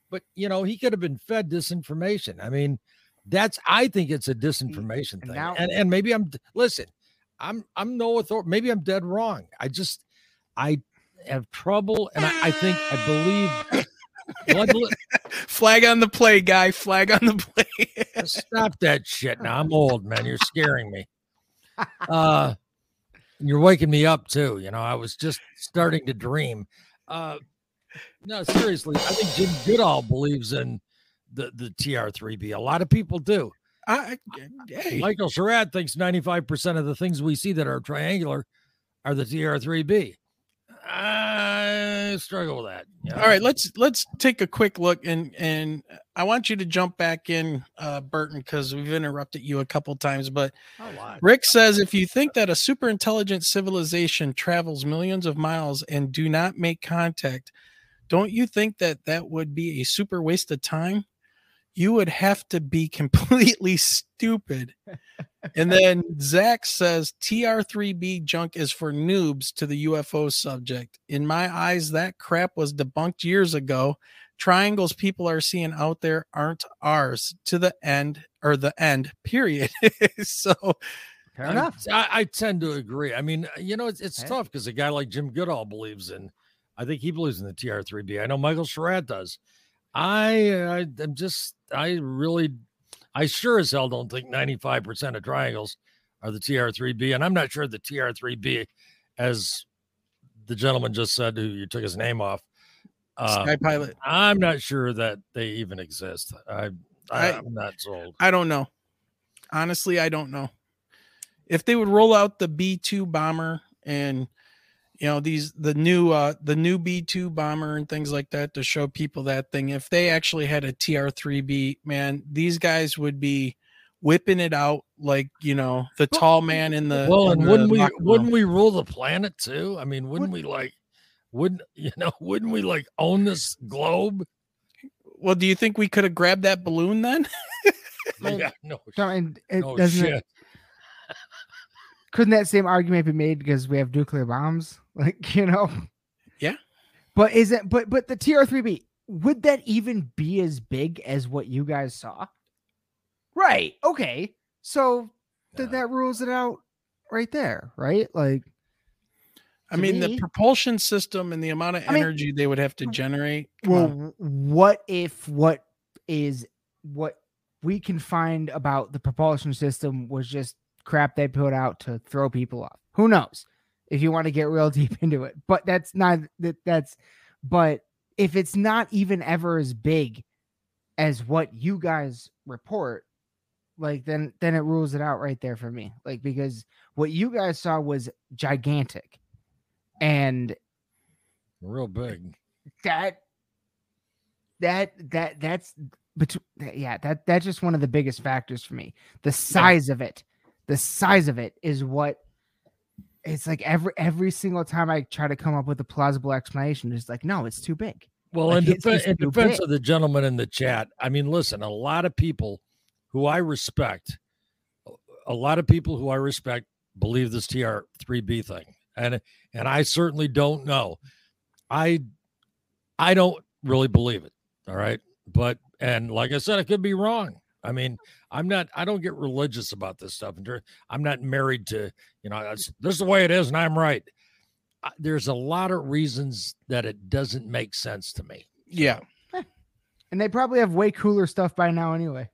but you know he could have been fed disinformation. I mean, that's I think it's a disinformation and thing, now- and and maybe I'm listen. I'm I'm no authority. Maybe I'm dead wrong. I just I have trouble, and I, I think I believe. (laughs) Blood, Flag on the play, guy. Flag on the play. Stop that shit now. I'm old, man. You're scaring me. Uh you're waking me up too. You know, I was just starting to dream. Uh no, seriously, I think Jim Goodall believes in the, the TR3B. A lot of people do. I, hey, Michael Schratt thinks 95% of the things we see that are triangular are the TR3B. I struggle with that. know. all right, let's let's take a quick look and and I want you to jump back in, uh, Burton, because we've interrupted you a couple times. But Rick says if you think that a super intelligent civilization travels millions of miles and do not make contact, don't you think that that would be a super waste of time? You would have to be completely stupid. and (laughs) then Zach says TR3B junk is for noobs to the UFO subject. In my eyes, that crap was debunked years ago. Triangles people are seeing out there aren't ours to the end or the end, period. (laughs) so Fair I- enough. I, I tend to agree. I mean, you know, it's, it's Yeah. tough because a guy like Jim Goodall believes in, I think he believes in the TR3B. I know Michael Schratt does. I, I am just, I really, I sure as hell don't think 95% of triangles are the TR3B. And I'm not sure the TR3B, as the gentleman just said, who you took his name off, uh, Sky Pilot. I'm not sure that they even exist. I, I, I- I'm not sold. I don't know. Honestly, I don't know. If they would roll out the B2 bomber and you know these the new uh the new B2 bomber and things like that to show people that thing if they actually had a TR3B man these guys would be whipping it out like you know the tall man in the well, in and the wouldn't we room. wouldn't we rule the planet too? I mean, wouldn't we like wouldn't (laughs) you know, wouldn't we like own this globe? well do you think we could have grabbed that balloon then (laughs) (laughs) yeah, no, So, and it no doesn't. shit. Couldn't that same argument be made because we have nuclear bombs? (laughs) Like you know. Yeah. But is it? But but the TR3B would that even be as big as what you guys saw? Right. Okay. So then that rules it out right there, right? Like I mean the propulsion system and the amount of I mean- energy they would have to generate well, on. what if what is what we can find about the propulsion system was just crap they put out to throw people off? Who knows? If you want to get real (laughs) deep into it, but that's not that. That's but if it's not even ever as big as what you guys report, like then then it rules it out right there for me. Like because what you guys saw was gigantic, and Real big. that that that that's between yeah that that's just one of the biggest factors for me the size of it the size of it is what it's like every every single time i try to come up with a plausible explanation it's like no it's too big Well, Like, in, it's defe- just in defense big. of the gentleman in the chat, I mean, listen, a lot of people who I respect, a lot of people who I respect believe this TR3B thing. And and I certainly don't know. I I don't really believe it. All right. But and like I said, I could be wrong. I mean, I'm not I don't get religious about this stuff. And I'm not married to, you know, that's, this is the way it is and I'm right. There's a lot of reasons that it doesn't make sense to me. yeah and they probably have way cooler stuff by now anyway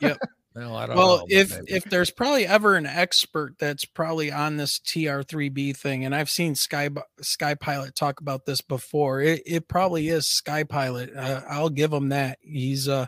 yep. (laughs) Well, I don't well know. if maybe. if there's probably ever an expert that's probably on this tr3b thing and i've seen sky sky pilot talk about this before it, it probably is sky pilot uh, i'll give him that he's uh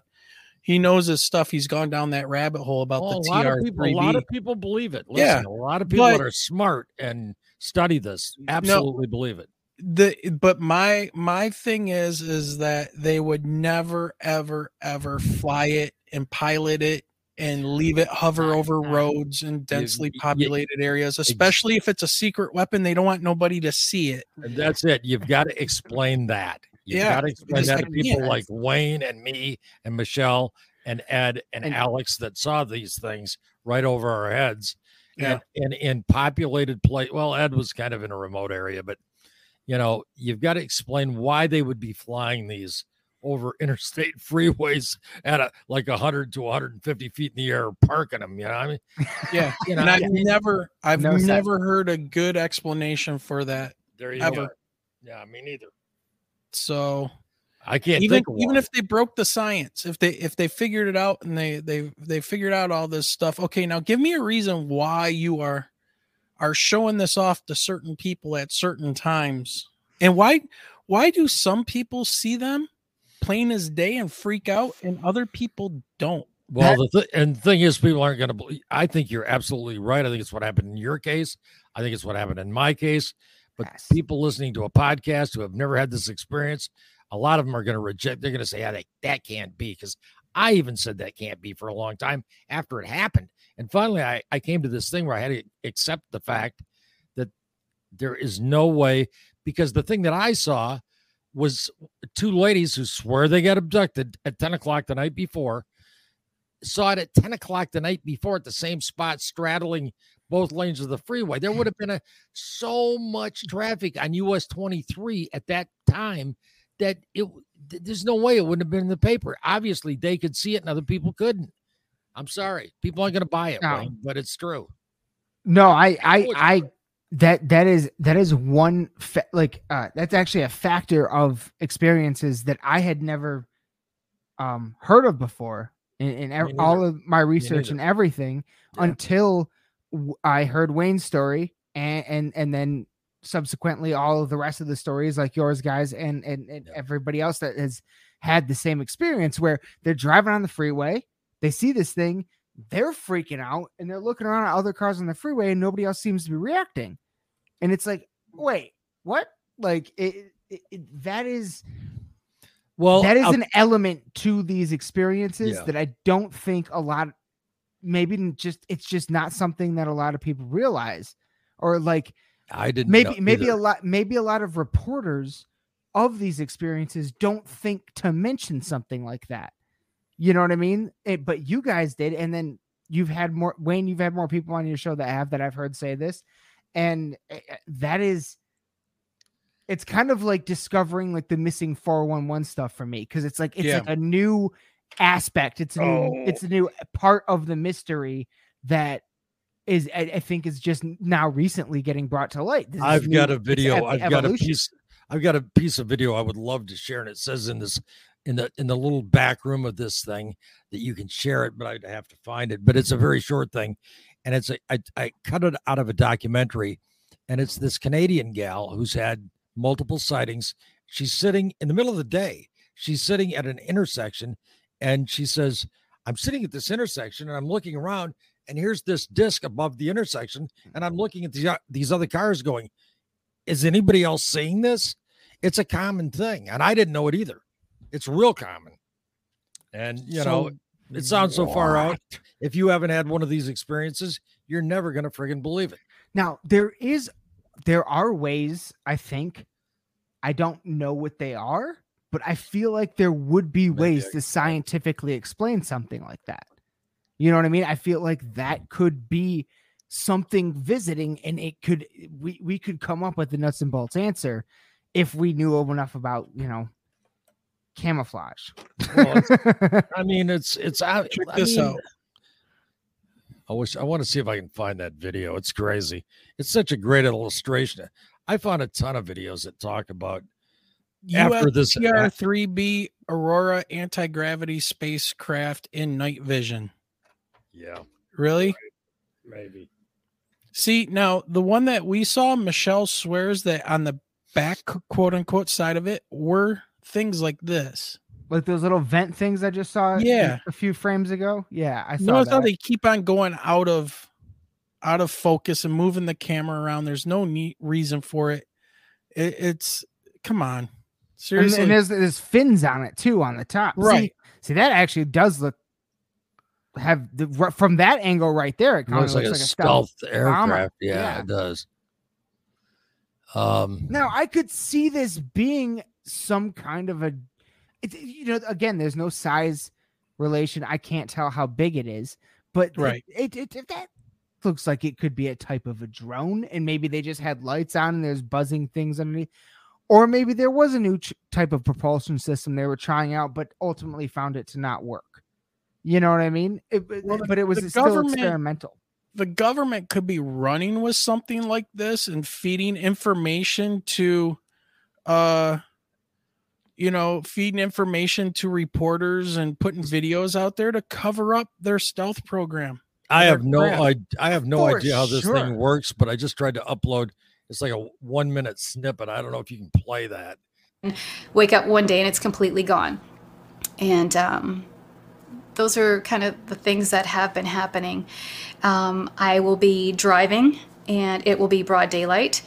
he knows his stuff he's gone down that rabbit hole about the a lot of people, a lot of people believe it. Listen, Yeah, a lot of people that are smart and study this absolutely believe it. the but my my thing is is that they would never ever ever fly it and pilot it and leave it hover over roads and densely populated areas especially if it's a secret weapon they don't want nobody to see it that's it. You've got to explain that. You've Yeah, got to explain that I to people can't. like Wayne and me and Michelle and Ed and, And- Alex that saw these things right over our heads. Yeah. And, and in populated place, well, Ed was kind of in a remote area, but you know, you've got to explain why they would be flying these over (laughs) interstate freeways at a like 100 to 150 feet in the air, parking them. You know, I mean, yeah you know, and i've never i've No sense. never heard a good explanation for that there you ever. go. Yeah, me neither. So I can't even even if they broke the science if they if they figured it out and they they they figured out all this stuff okay now give me a reason why you are are showing this off to certain people at certain times and why why do some people see them plain as day and freak out and other people don't Well, the th- and the thing is, people aren't going to believe. I think you're absolutely right. I think it's what happened in your case. I think it's what happened in my case. But Yes. people listening to a podcast who have never had this experience, a lot of them are going to reject. They're going to say, "Yeah, that, that can't be." Because I even said that can't be for a long time after it happened. And finally, I, I came to this thing where I had to accept the fact that there is no way. Because the thing that I saw was two ladies who swear they got abducted at 10 o'clock the night before saw it at 10 o'clock the night before at the same spot straddling both lanes of the freeway. There would have been a so much traffic on us 23 at that time that it th- there's no way it wouldn't have been in the paper. Obviously they could see it and other people couldn't. I'm sorry. People aren't going to buy it No. Wayne, but it's true. No, I, I, I, that that is that is one fa- like uh that's actually a factor of experiences that I had never um heard of before in, in ev- all of my research and everything Yeah. until I heard Wayne's story and and and then subsequently all of the rest of the stories like yours guys and and, and Yeah. everybody else that has had the same experience where they're driving on the freeway they see this thing they're freaking out and they're looking around at other cars on the freeway and nobody else seems to be reacting and it's like wait what like it, it, it- that is well that is I'll- an element to these experiences Yeah. that i don't think a lot maybe just it's just not something that a lot of people realize or like i didn't maybe know maybe a lot maybe a lot of reporters of these experiences don't think to mention something like that. You know what i mean? It- but you guys did and then you've had more wayne you've had more people on your show that have that i've heard say this and eh, eh, that is it's kind of like discovering like the missing 411 stuff for me because it's like it's Yeah. like a new aspect it's a new oh. it's a new part of the mystery that is I, I think is just now recently getting brought to light. This I've got new- a video. I've got a piece. I've got a piece of video I would love to share, and it says in this in the in the little back room of this thing that you can share it, but I'd have to find it. But it's a very short thing, and it's a I, I cut it out of a documentary, and it's this Canadian gal who's had multiple sightings. She's sitting in the middle of the day. She's sitting at an intersection, and she says, "I'm sitting at this intersection, and I'm looking around." And here's this disc above the intersection, hmm. and I'm looking at the, uh, these other cars going, is anybody else seeing this? It's a common thing, and I didn't know it either. It's real common, and you know, it sounds so far out. If you haven't had one of these experiences, you're never gonna friggin' believe it. Now there is there are ways I think I don't know what they are, but I feel like there would be Maybe ways to scientifically explain something like that. You know what I mean? I feel like that could be something visiting and it could we we could come up with the nuts and bolts answer if we knew enough about, you know, camouflage. Well, (laughs) I mean, it's it's out. Check I this mean, out. I wish I want to see if I can find that video. It's crazy. It's such a great illustration. I found a ton of videos that talk about after this. USTR 3B Aurora anti gravity spacecraft in night vision. Yeah, Really? maybe. See, now the one that we saw, Michelle swears that on the back quote unquote side of it were things like this. like those little vent things I just saw Yeah. a few frames ago. Yeah, I saw Notice how that. they keep on going out of out of focus and moving the camera around. There's no neat reason for it. It, it's come on, And, seriously, and there's there's fins on it too on the top. Right? See, that actually does look have the from that angle right there. It It kind of looks like a stealth aircraft. Yeah, Yeah. it does. Um, Now I could see this being some kind of a, it, you know, again, there's no size relation. I can't tell how big it is, but Right. it, it, it- that looks like it could be a type of a drone, and maybe they just had lights on and there's buzzing things underneath, or maybe there was a new ch- type of propulsion system they were trying out, but ultimately found it to not work. You know what I mean? It, it- Well, the- but it was the still experimental. the government could be running with something like this and feeding information to uh you know feeding information to reporters and putting videos out there to cover up their stealth program I have no. I, I have no For idea how this sure. thing works, but I just tried to upload. It's like a one minute snippet. I don't know if you can play that. wake up one day and it's completely gone. And um, those are kind of the things that have been happening. Um, I will be driving and it will be broad daylight.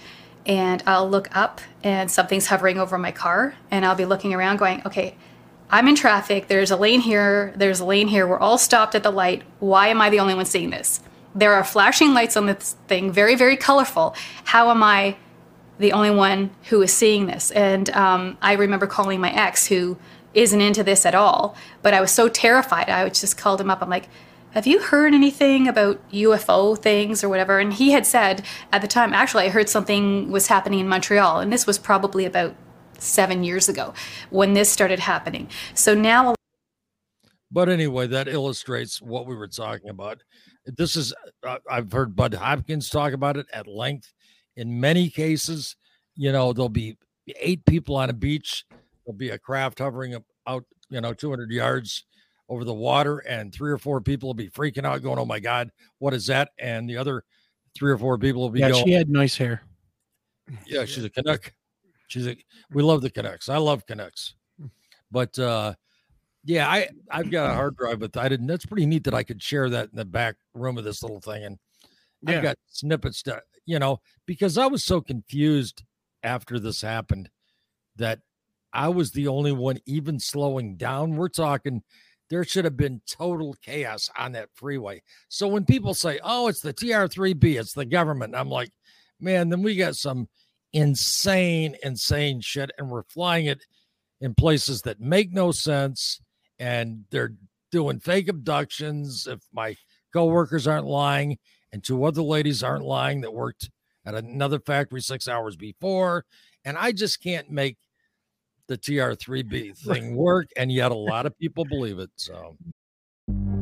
And I'll look up and something's hovering over my car. And I'll be looking around going, okay, I'm in traffic. There's a lane here. There's a lane here. We're all stopped at the light. Why am I the only one seeing this? There are flashing lights on this thing, very, very colorful. How am I the only one who is seeing this. And um, I remember calling my ex, who isn't into this at all, but I was so terrified. I just called him up. I'm like, Have you heard anything about UFO things or whatever? And he had said at the time, actually, I heard something was happening in Montreal. And this was probably about seven years ago when this started happening. So now But anyway, that illustrates what we were talking about. This is, uh, I've heard Bud Hopkins talk about it at length. In many cases, you know, there'll be eight people on a beach, there'll be a craft hovering up, out, you know, 200 yards over the water, and three or four people will be freaking out, going, Oh my God, what is that? And the other three or four people will be yeah going, she had nice hair yeah, she's a Canuck. She's a we love the Canucks. I love Canucks. But uh yeah, I I've got a hard drive, but I didn't that's pretty neat that I could share that in the back room of this little thing. And Yeah. I've got snippets to you know, because I was so confused after this happened that I was the only one even slowing down. We're talking there should have been total chaos on that freeway. So when people say, "Oh, it's the TR3B, it's the government," I'm like, man, then we got some insane, insane shit, and we're flying it in places that make no sense, and they're doing fake abductions. If my coworkers aren't lying, and two other ladies aren't lying that worked at another factory six hours before, and I just can't make the TR3B (laughs) thing work, and yet a lot of people believe it. So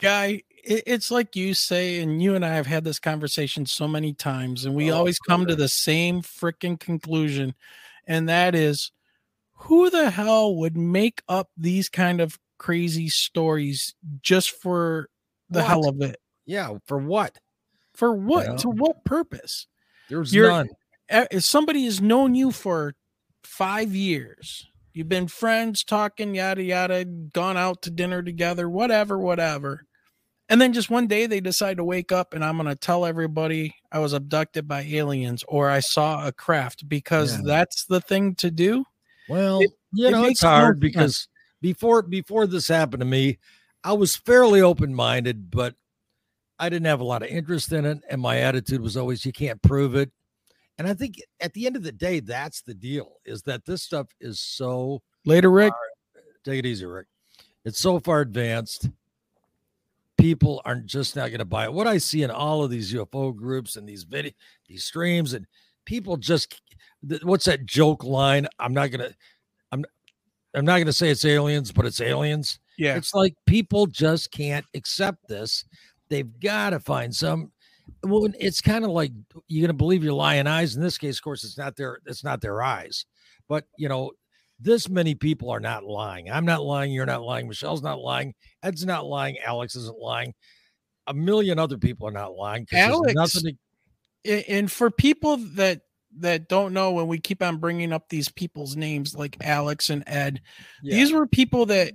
Guy it, it's like you say and you and i have had this conversation so many times and we Oh, always come to the same freaking conclusion and that is who the hell would make up these kind of crazy stories just for the What? hell of it yeah, for what? for what Yeah. to what purpose There's You're- none. If somebody has known you for five years you've been friends talking yada yada gone out to dinner together whatever whatever and then just one day they decide to wake up and i'm going to tell everybody i was abducted by aliens or i saw a craft because Yeah. that's the thing to do Well, It- you it know, it's hard because before before this happened to me, I was fairly open minded, but I didn't have a lot of interest in it, and my attitude was always, "You can't prove it." And I think at the end of the day, that's the deal is that this stuff is so Later, Rick. take it easy, Rick. It's so far advanced. People aren't just not going to buy it. What I see in all of these UFO groups and these video, these streams, and people just what's that joke line? I'm not gonna, I'm, I'm not gonna say it's aliens, but it's aliens. Yeah. It's like people just can't accept this. They've got to find some. Well, it's kind of like you're gonna believe your lying eyes. In this case, of course, it's not their it's not their eyes, but you know, this many people are not lying. I'm not lying. You're not lying. Michelle's not lying. Ed's not lying. Alex isn't lying. A million other people are not lying. Alex, nothing to- and for people that that don't know when we keep on bringing up these people's names like alex and ed yeah. these were people that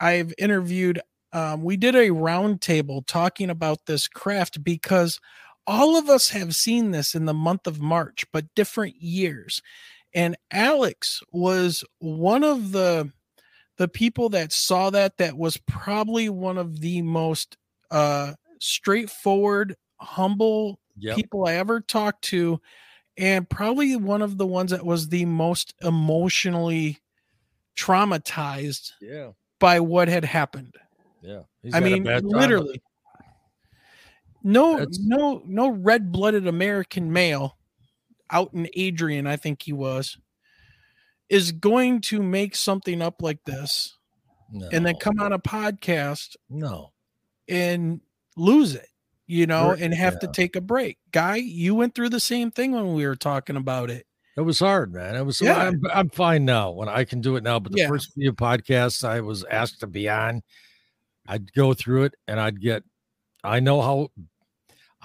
i've interviewed um, we did a roundtable talking about this craft because all of us have seen this in the month of march but different years and alex was one of the the people that saw that that was probably one of the most uh straightforward humble Yep. people I ever talked to, and probably one of the ones that was the most emotionally traumatized Yeah. by what had happened. Yeah. He's I mean, literally. No, That's- no, no red-blooded American male out in Adrian, I think he was, is going to make something up like this and then come on a podcast No. and lose it, you know, Right, and have to take a break. Guy, you went through the same thing when we were talking about it. It was hard, man. It was. Yeah. I'm, I'm fine now. When I can do it now, but the Yeah. first few podcasts I was asked to be on, I'd go through it and I'd get. I know how.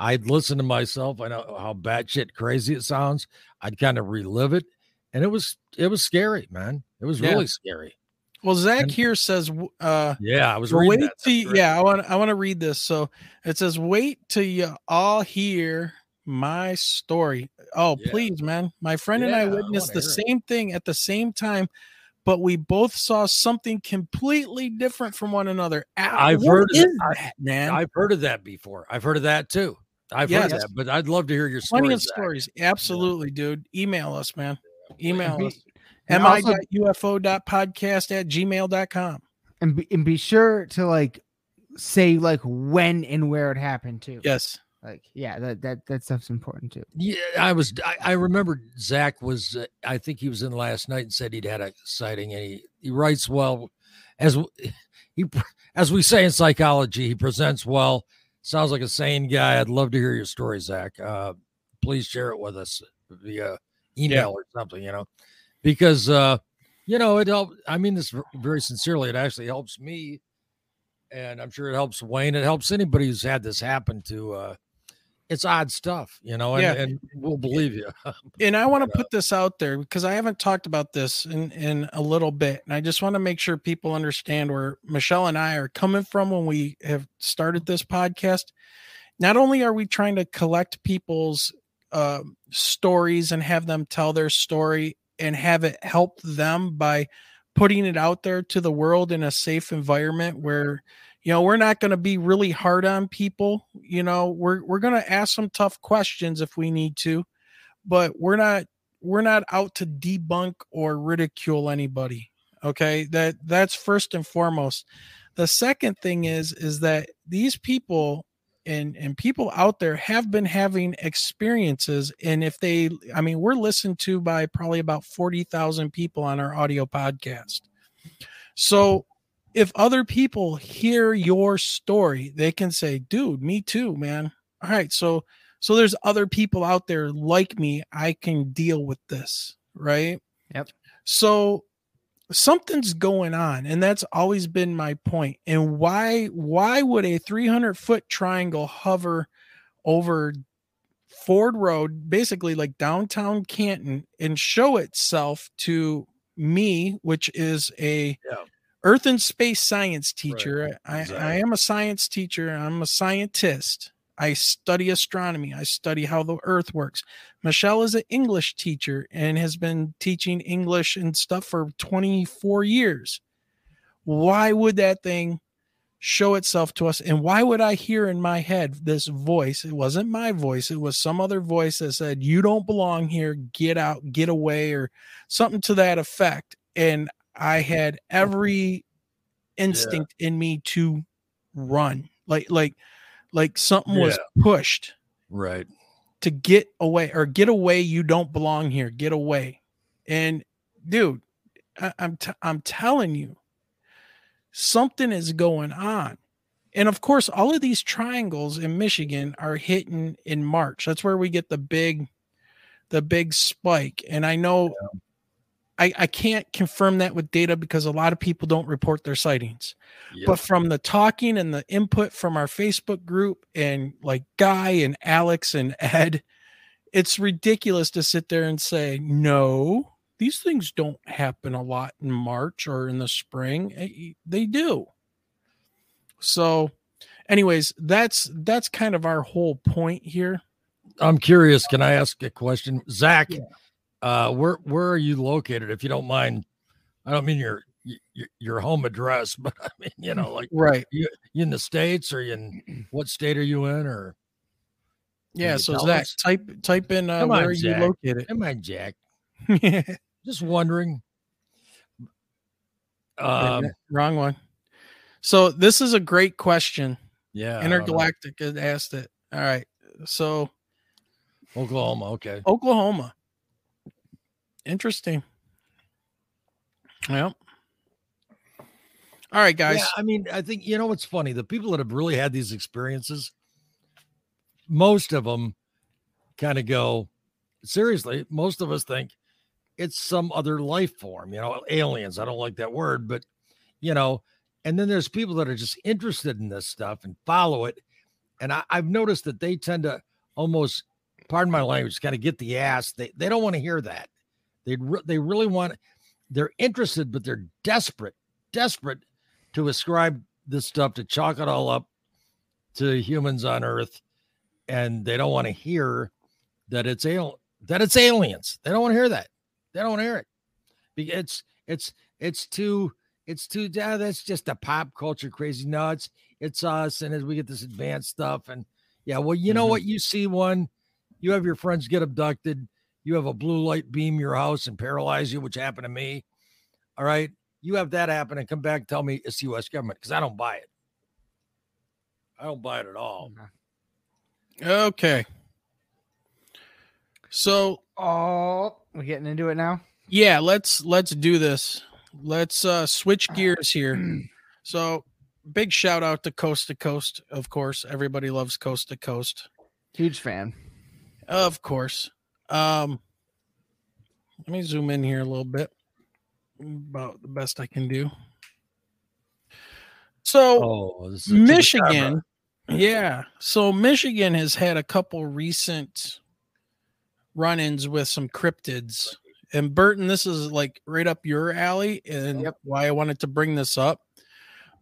I'd listen to myself. I know how batshit crazy it sounds. I'd kind of relive it, and it was it was scary, man. It was Yeah. really scary. Well, Zach And- here says, uh, Yeah, I was wait that. till That's you, right. yeah, I want I want to read this. So it says, wait till you all hear my story. Oh, Yeah. please, man. My friend and I Yeah, I witnessed the hear it. same thing at the same time, but we both saw something completely different from one another. I've heard of that, man. I've heard of that before. I've heard of that too. I've Yes. heard that, but I'd love to hear your Plenty stories. of Zach. stories. Absolutely, dude. Email us, man. Email be- us. and also- mi.ufo.podcast at gmail.com. and be, and be sure to like say like when and where it happened too. Yes. Like yeah, that that that stuff's important too. Yeah, I was. I, I remember Zach was. Uh, I think he was in last night and said he'd had a sighting, and he he writes well, as w- (laughs) he as we say in psychology, he presents well. Sounds like a sane guy. I'd love to hear your story, Zach. Uh, please share it with us via email or something. You know, because uh, you know it helped. I mean this very sincerely. It actually helps me, and I'm sure it helps Wayne. It helps anybody who's had this happen to. uh it's odd stuff, you know, and, Yeah. and we'll believe you. (laughs) and I want to put this out there because I haven't talked about this in in a little bit, and I just want to make sure people understand where Michelle and I are coming from when we have started this podcast. Not only are we trying to collect people's uh, stories and have them tell their story and have it help them by putting it out there to the world in a safe environment where you know we're not going to be really hard on people you know we're we're going to ask some tough questions if we need to but we're not we're not out to debunk or ridicule anybody okay? That that's first and foremost. The second thing is is that these people and and people out there have been having experiences and if they i mean we're listened to by probably about 40,000 people on our audio podcast. So if other people hear your story they can say dude me too man all right so so there's other people out there like me i can deal with this right Yep. so something's going on and that's always been my point. and why why would a 300 foot triangle hover over ford road basically like downtown canton and show itself to me which is a Yeah. Earth and space science teacher I, I exactly. am a science teacher i'm a scientist i study astronomy i study how the earth works michelle is an english teacher and has been teaching english and stuff for 24 years why would that thing show itself to us. And why would I hear in my head this voice? It wasn't my voice, it was some other voice that said, You don't belong here, get out, get away, or something to that effect. And I had every instinct yeah. in me to run. Like like like something yeah. was pushed. Right. To get away or get away, you don't belong here. Get away. And dude, I, I'm t- I'm telling you, something is going on. And of course, all of these triangles in Michigan are hitting in March. That's where we get the big, the big spike. And I know yeah. I, I can't confirm that with data because a lot of people don't report their sightings. Yep. But from the talking and the input from our Facebook group and like Guy and Alex and Ed, it's ridiculous to sit there and say, no, these things don't happen a lot in March or in the spring. Eh, they do. So, anyways, that's that's kind of our whole point here. I'm curious. Can I ask a question, Zach? Yeah. Uh, where where are you located? If you don't mind, I don't mean your your, your home address, (laughs) but I mean you know like right. You, you in the states or you in (clears throat) what state are you in or? Yeah, so Zach, us? type type in uh, where on, are you located? Come on, Jack. (laughs) Just wondering. Um, Wrong one. So this is a great question. Yeah. Intergalactic asked it. All right. So Oklahoma. Okay. Oklahoma. Interesting. Well. All right, guys. Yeah, I mean, I think you know what's funny. The people that have really had these experiences, most of them kind of go, seriously, most of us think it's some other life form, you know, aliens. I don't like that word, but you know, and then there's people that are just interested in this stuff and follow it. And I, have noticed that they tend to almost, pardon my language, kind of get the ass. They they don't want to hear that. They re- they really want. They're interested, but they're desperate, desperate to ascribe this stuff to chalk it all up to humans on Earth, and they don't want to hear that it's al- that it's aliens. They don't want to hear that. They don't want to hear it. It's it's it's too it's too yeah, that's just a pop culture crazy nuts. It's us, and as we get this advanced stuff, and yeah, well, you know mm-hmm. what? You see one, you have your friends get abducted, you have a blue light beam your house and paralyze you, which happened to me. All right. You have that happen and come back and tell me it's the US government because I don't buy it. I don't buy it at all. Okay. So, oh, we're getting into it now. Yeah, let's let's do this. Let's uh switch gears here. (clears throat) So, big shout out to Coast to Coast, of course. Everybody loves Coast to Coast. Huge fan. Of course. Um let me zoom in here a little bit. About the best I can do. So, oh, Michigan, yeah. So Michigan has had a couple recent run-ins with some cryptids. And Burton, this is like right up your alley, and yep. why I wanted to bring this up.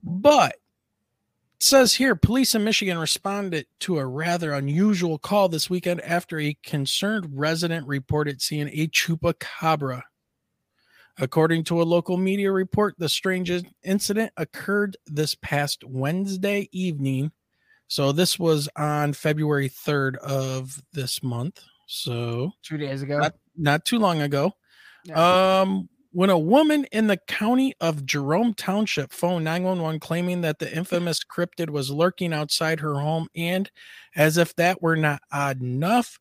But it says here police in Michigan responded to a rather unusual call this weekend after a concerned resident reported seeing a chupacabra. According to a local media report, the strange incident occurred this past Wednesday evening. So this was on February 3rd of this month. So two days ago, not, not too long ago. Um, when a woman in the county of Jerome Township phoned 911 claiming that the mm. infamous cryptid was lurking outside her home, and as if that were not odd enough,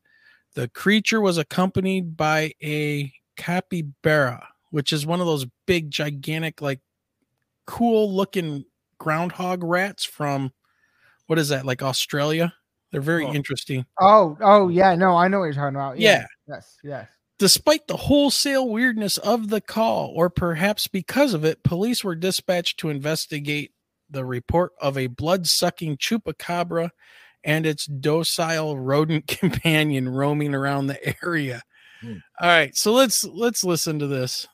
the creature was accompanied by a capybara, which is one of those big, gigantic, like cool looking groundhog rats from what is that, like Australia? They're very oh. interesting. Oh, oh yeah, no, I know what you're talking about. Yeah. yeah. Yes, yes. Despite the wholesale weirdness of the call, or perhaps because of it, police were dispatched to investigate the report of a blood-sucking chupacabra and its docile rodent (laughs) companion roaming around the area. Hmm. All right, so let's let's listen to this.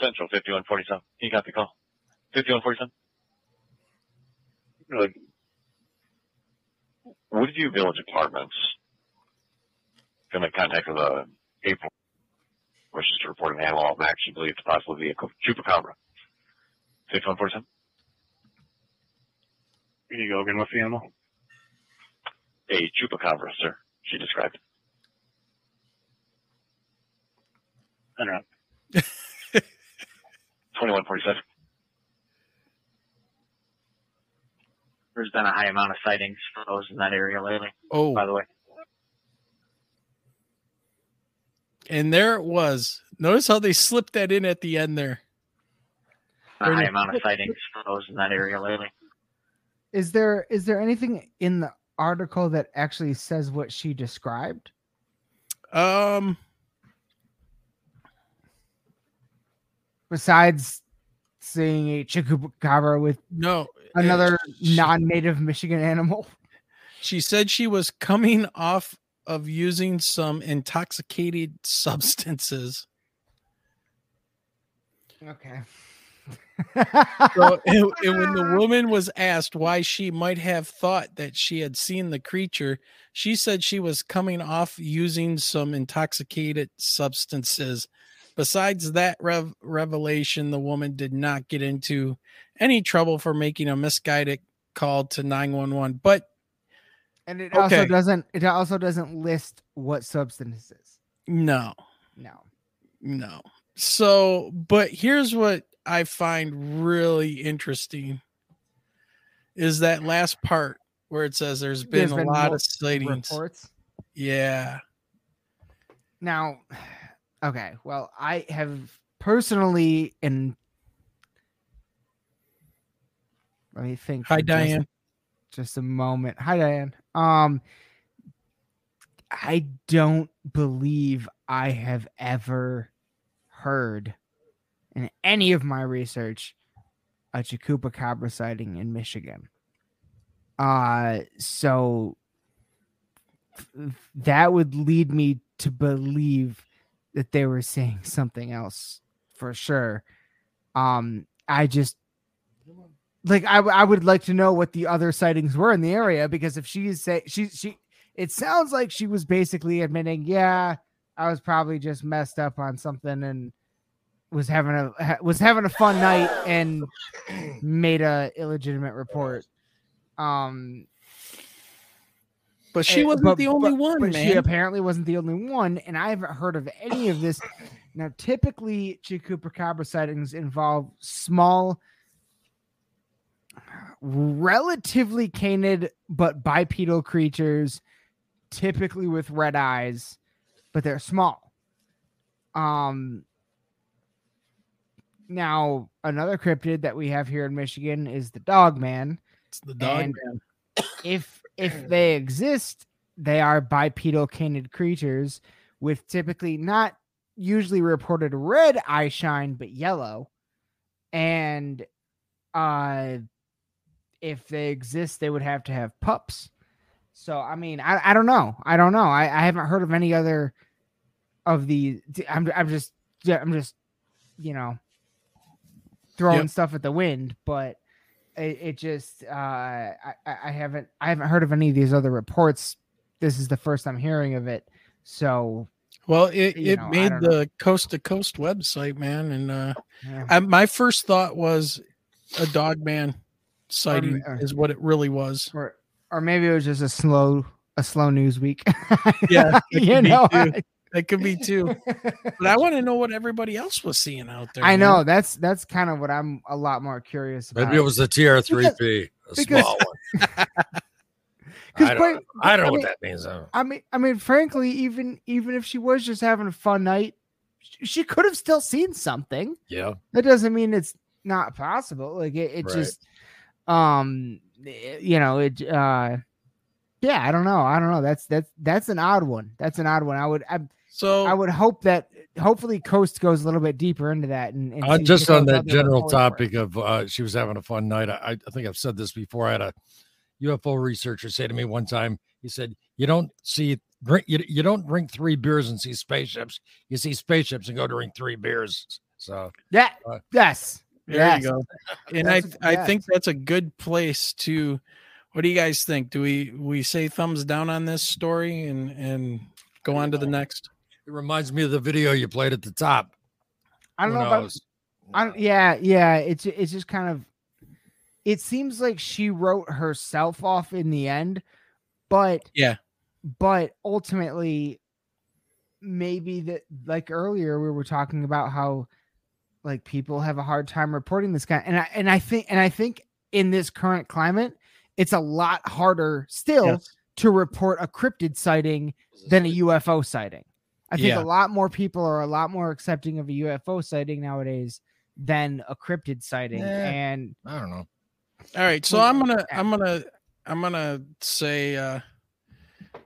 Central 5147. You got the call. 5147. Like Woodview Village Apartments been in contact with uh, a April wishes to report an animal of action believed to possibly be a chupacabra. 6147? Here you go again. What's the animal? A chupacabra, sir. She described. I don't know. (laughs) Twenty-one forty-seven. There's been a high amount of sightings for those in that area lately, Oh, by the way. And there it was. Notice how they slipped that in at the end there. A high amount of sightings for those in that area lately. Is there is there anything in the article that actually says what she described? Um, Besides seeing a chupacabra with no, another she- non-native Michigan animal. She said she was coming off of using some intoxicated (laughs) substances. Okay. So, (laughs) and, and when the woman was asked why she might have thought that she had seen the creature, she said she was coming off using some intoxicated substances. Besides that rev- revelation, the woman did not get into any trouble for making a misguided call to 911. But and it also doesn't it also doesn't list what substances. no, No. No. So, but here's what I find really interesting is that last part where it says there's been There's a been lot of sightings. Reports. Yeah. Now, (sighs) okay. Well, I have personally and let me think. Hi, just- Diane. Just a moment. Hi, Diane. Um, I don't believe I have ever heard in any of my research a Chupacabra sighting in Michigan. Uh, so th- that would lead me to believe that they were saying something else for sure. Um, I just like I, I would like to know what the other sightings were in the area because if she's say she she it sounds like she was basically admitting yeah I was probably just messed up on something and was having a was having a fun night and made a illegitimate report um But she Eh, wasn't but- the only but- one, but man. She apparently wasn't the only one, and I haven't heard of any of this. Now, typically, Chupacabra sightings involve small, relatively canid but bipedal creatures, typically with red eyes, but they're small. Um. Now, another cryptid that we have here in Michigan is the Dog Man it's the dog and- man. if if they exist, they are bipedal canid creatures with typically not usually reported red eye shine, but yellow. And uh if they exist, they would have to have pups. So I mean, I, I don't know. I don't know. I, I haven't heard of any other of the I'm I'm just I'm just you know throwing Yep. stuff at the wind, but it, it just uh I, I haven't I haven't heard of any of these other reports. This is the first I'm hearing of it. So Well, it, it know, made the coast to coast website, man. And uh yeah. I, my first thought was a dog man sighting uh, is what it really was. or or maybe it was just a slow a slow news week. (laughs) Yeah, that you could be know. too. That could be too. (laughs) But I want to know what everybody else was seeing out there. I man. know that's that's kind of what I'm a lot more curious about. Maybe it was a TR-3B, a because- small one. (laughs) 'Cause I quite- don't, I don't know mean, what that means. though. I mean, I mean, frankly, even even if she was just having a fun night, sh- she could have still seen something. Yeah. That doesn't mean it's not possible. Like it, it Right. just, um, eh, you know, it. uh Yeah, I don't know. I don't know. That's that's that's an odd one. That's an odd one. I would I, So I would hope that hopefully Coast goes a little bit deeper into that. And, and Uh, just on those that general topic of uh, she was having a fun night. I, I think I've said this before. I had a UFO researcher say to me one time. He said, "You don't see drink. You, you don't drink three beers and see spaceships. You see spaceships and go drink three beers." So Yeah. Uh, yes. There yes. you go. (laughs) And I That's- I think that's a good place to. What do you guys think? Do we we say thumbs down on this story and and go on to the next? it reminds me of the video you played at the top. I don't Who know. If I'm- I don't, yeah, yeah. It's it's just kind of it seems like she wrote herself off in the end, but Yeah. but ultimately maybe that like earlier we were talking about how like people have a hard time reporting this guy and I and I think and I think in this current climate it's a lot harder still Yes. to report a cryptid sighting than a UFO sighting. I think Yeah. a lot more people are a lot more accepting of a UFO sighting nowadays than a cryptid sighting Yeah. and I don't know. All right, so I'm gonna I'm gonna I'm gonna say uh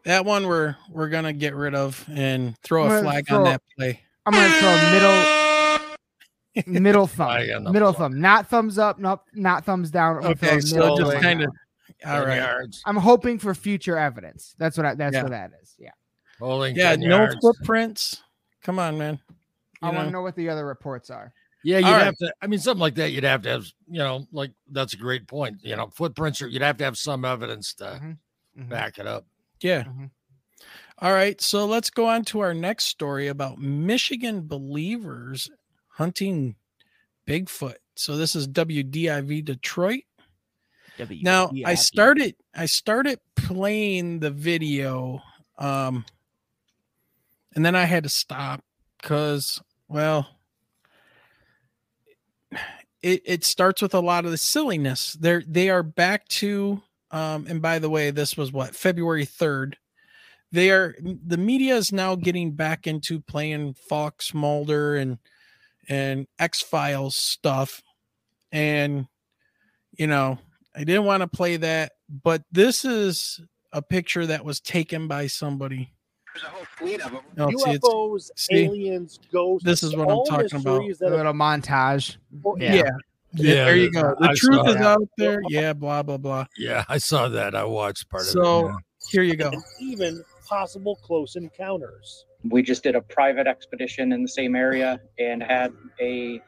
that one we're we're gonna get rid of and throw a flag throw- on that play. I'm going to throw a middle middle (laughs) thumb. Flag on the Middle flag. thumb, not thumbs up, not not thumbs down. I'm gonna throw a Okay, so middle just kind of down. all 10 right. yards. I'm hoping for future evidence. That's what I, that's Yeah. what that is. Yeah. Holding Yeah, no yards. footprints. Come on, man. I want to know, know what the other reports are. Yeah, you'd All right. have to. I mean, something like that. You'd have to have. You know, like that's a great point. You know, footprints are. You'd have to have some evidence to Mhm, mhm. back it up. yeah. Mhm. All right, so let's go on to our next story about Michigan believers hunting Bigfoot. So this is WDIV Detroit. Now I started I started playing the video um and then I had to stop cuz well it it starts with a lot of the silliness. They're they are back to um and by the way this was what February 3rd. They are the media is now getting back into playing Fox Mulder and and X-Files stuff and you know I didn't want to play that, but this is a picture that was taken by somebody. There's a whole fleet of them. Oh, UFOs, see? aliens, ghosts. This is what I'm talking about. a little montage. Oh, yeah. Yeah. Yeah, there you go. The I truth is that. out there. Yeah, blah blah blah. Yeah, I saw that. I watched part of it. So it. here you go. and even possible close encounters. we just did a private expedition in the same area and had a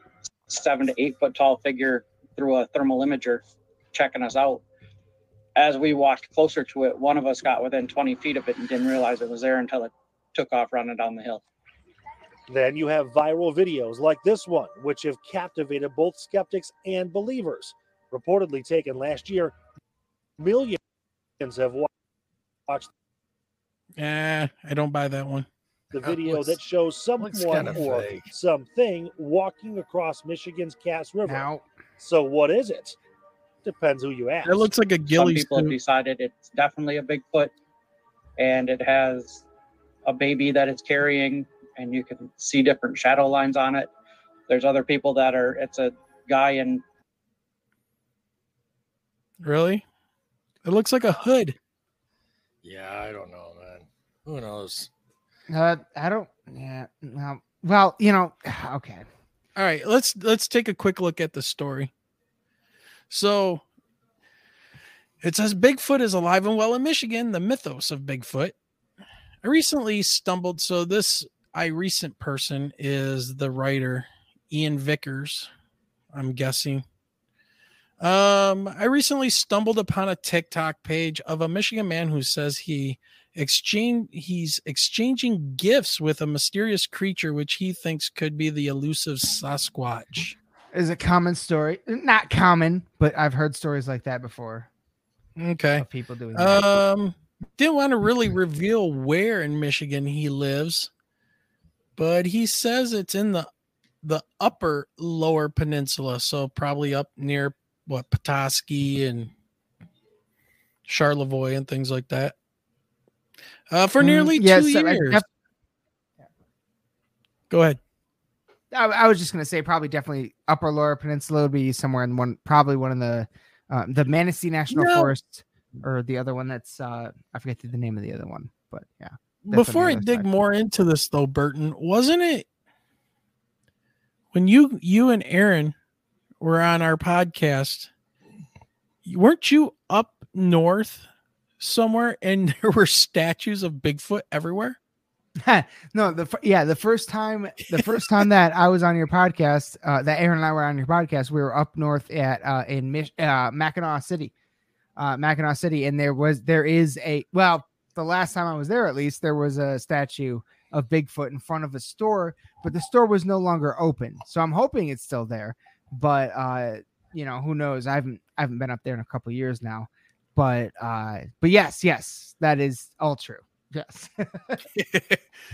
seven to eight foot tall figure through a thermal imager checking us out. As we walked closer to it, one of us got within 20 feet of it and didn't realize it was there until it took off running down the hill. Then you have viral videos like this one, which have captivated both skeptics and believers. Reportedly taken last year, millions have watched Yeah, I don't buy that one. the That video looks- that shows someone or fake. something walking across Michigan's Cass River. Now, So what is it? Depends who you ask. It looks like a Some ghillie people have decided it's definitely a Bigfoot and it has a baby that it's carrying and you can see different shadow lines on it. There's other people that are, it's a guy in Really? It looks like a hood. Yeah, I don't know, man. Who knows? uh, I don't. Yeah. Well, well, you know. (sighs) Okay. All right, let's let's take a quick look at the story. So it says Bigfoot is alive and well in Michigan, the mythos of Bigfoot. I recently stumbled so this I recent person is the writer Ian Vickers, I'm guessing. Um I recently stumbled upon a TikTok page of a Michigan man who says he exchange he's exchanging gifts with a mysterious creature which he thinks could be the elusive Sasquatch. Is a common story. Not common, but I've heard stories like that before Okay. people doing that. Um didn't want to really reveal where in Michigan he lives, but he says it's in the the upper lower peninsula, so probably up near what Petoskey and Charlevoix and things like that. Uh, for Mm, nearly two so I years. def- Go ahead. I, I was just gonna say probably definitely Upper Lower Peninsula would be somewhere in one, probably one of the uh, the Manistee National No. Forest, or the other one that's uh I forget the name of the other one, but yeah. Before I dig more into this though, Burton, wasn't it when you you and Aaron were on our podcast, weren't you up north somewhere and (laughs) there were statues of Bigfoot everywhere? (laughs) no, the yeah, the first time the first time that I was on your podcast, uh, that Aaron and I were on your podcast, we were up north at uh, in Mich- uh, Mackinaw City, uh, Mackinaw City, and there was there is a well, the last time I was there, at least there was a statue of Bigfoot in front of a store, but the store was no longer open, so I'm hoping it's still there. But uh, you know, who knows? I haven't I haven't been up there in a couple years now, but uh, but yes, yes, that is all true. Yes. (laughs)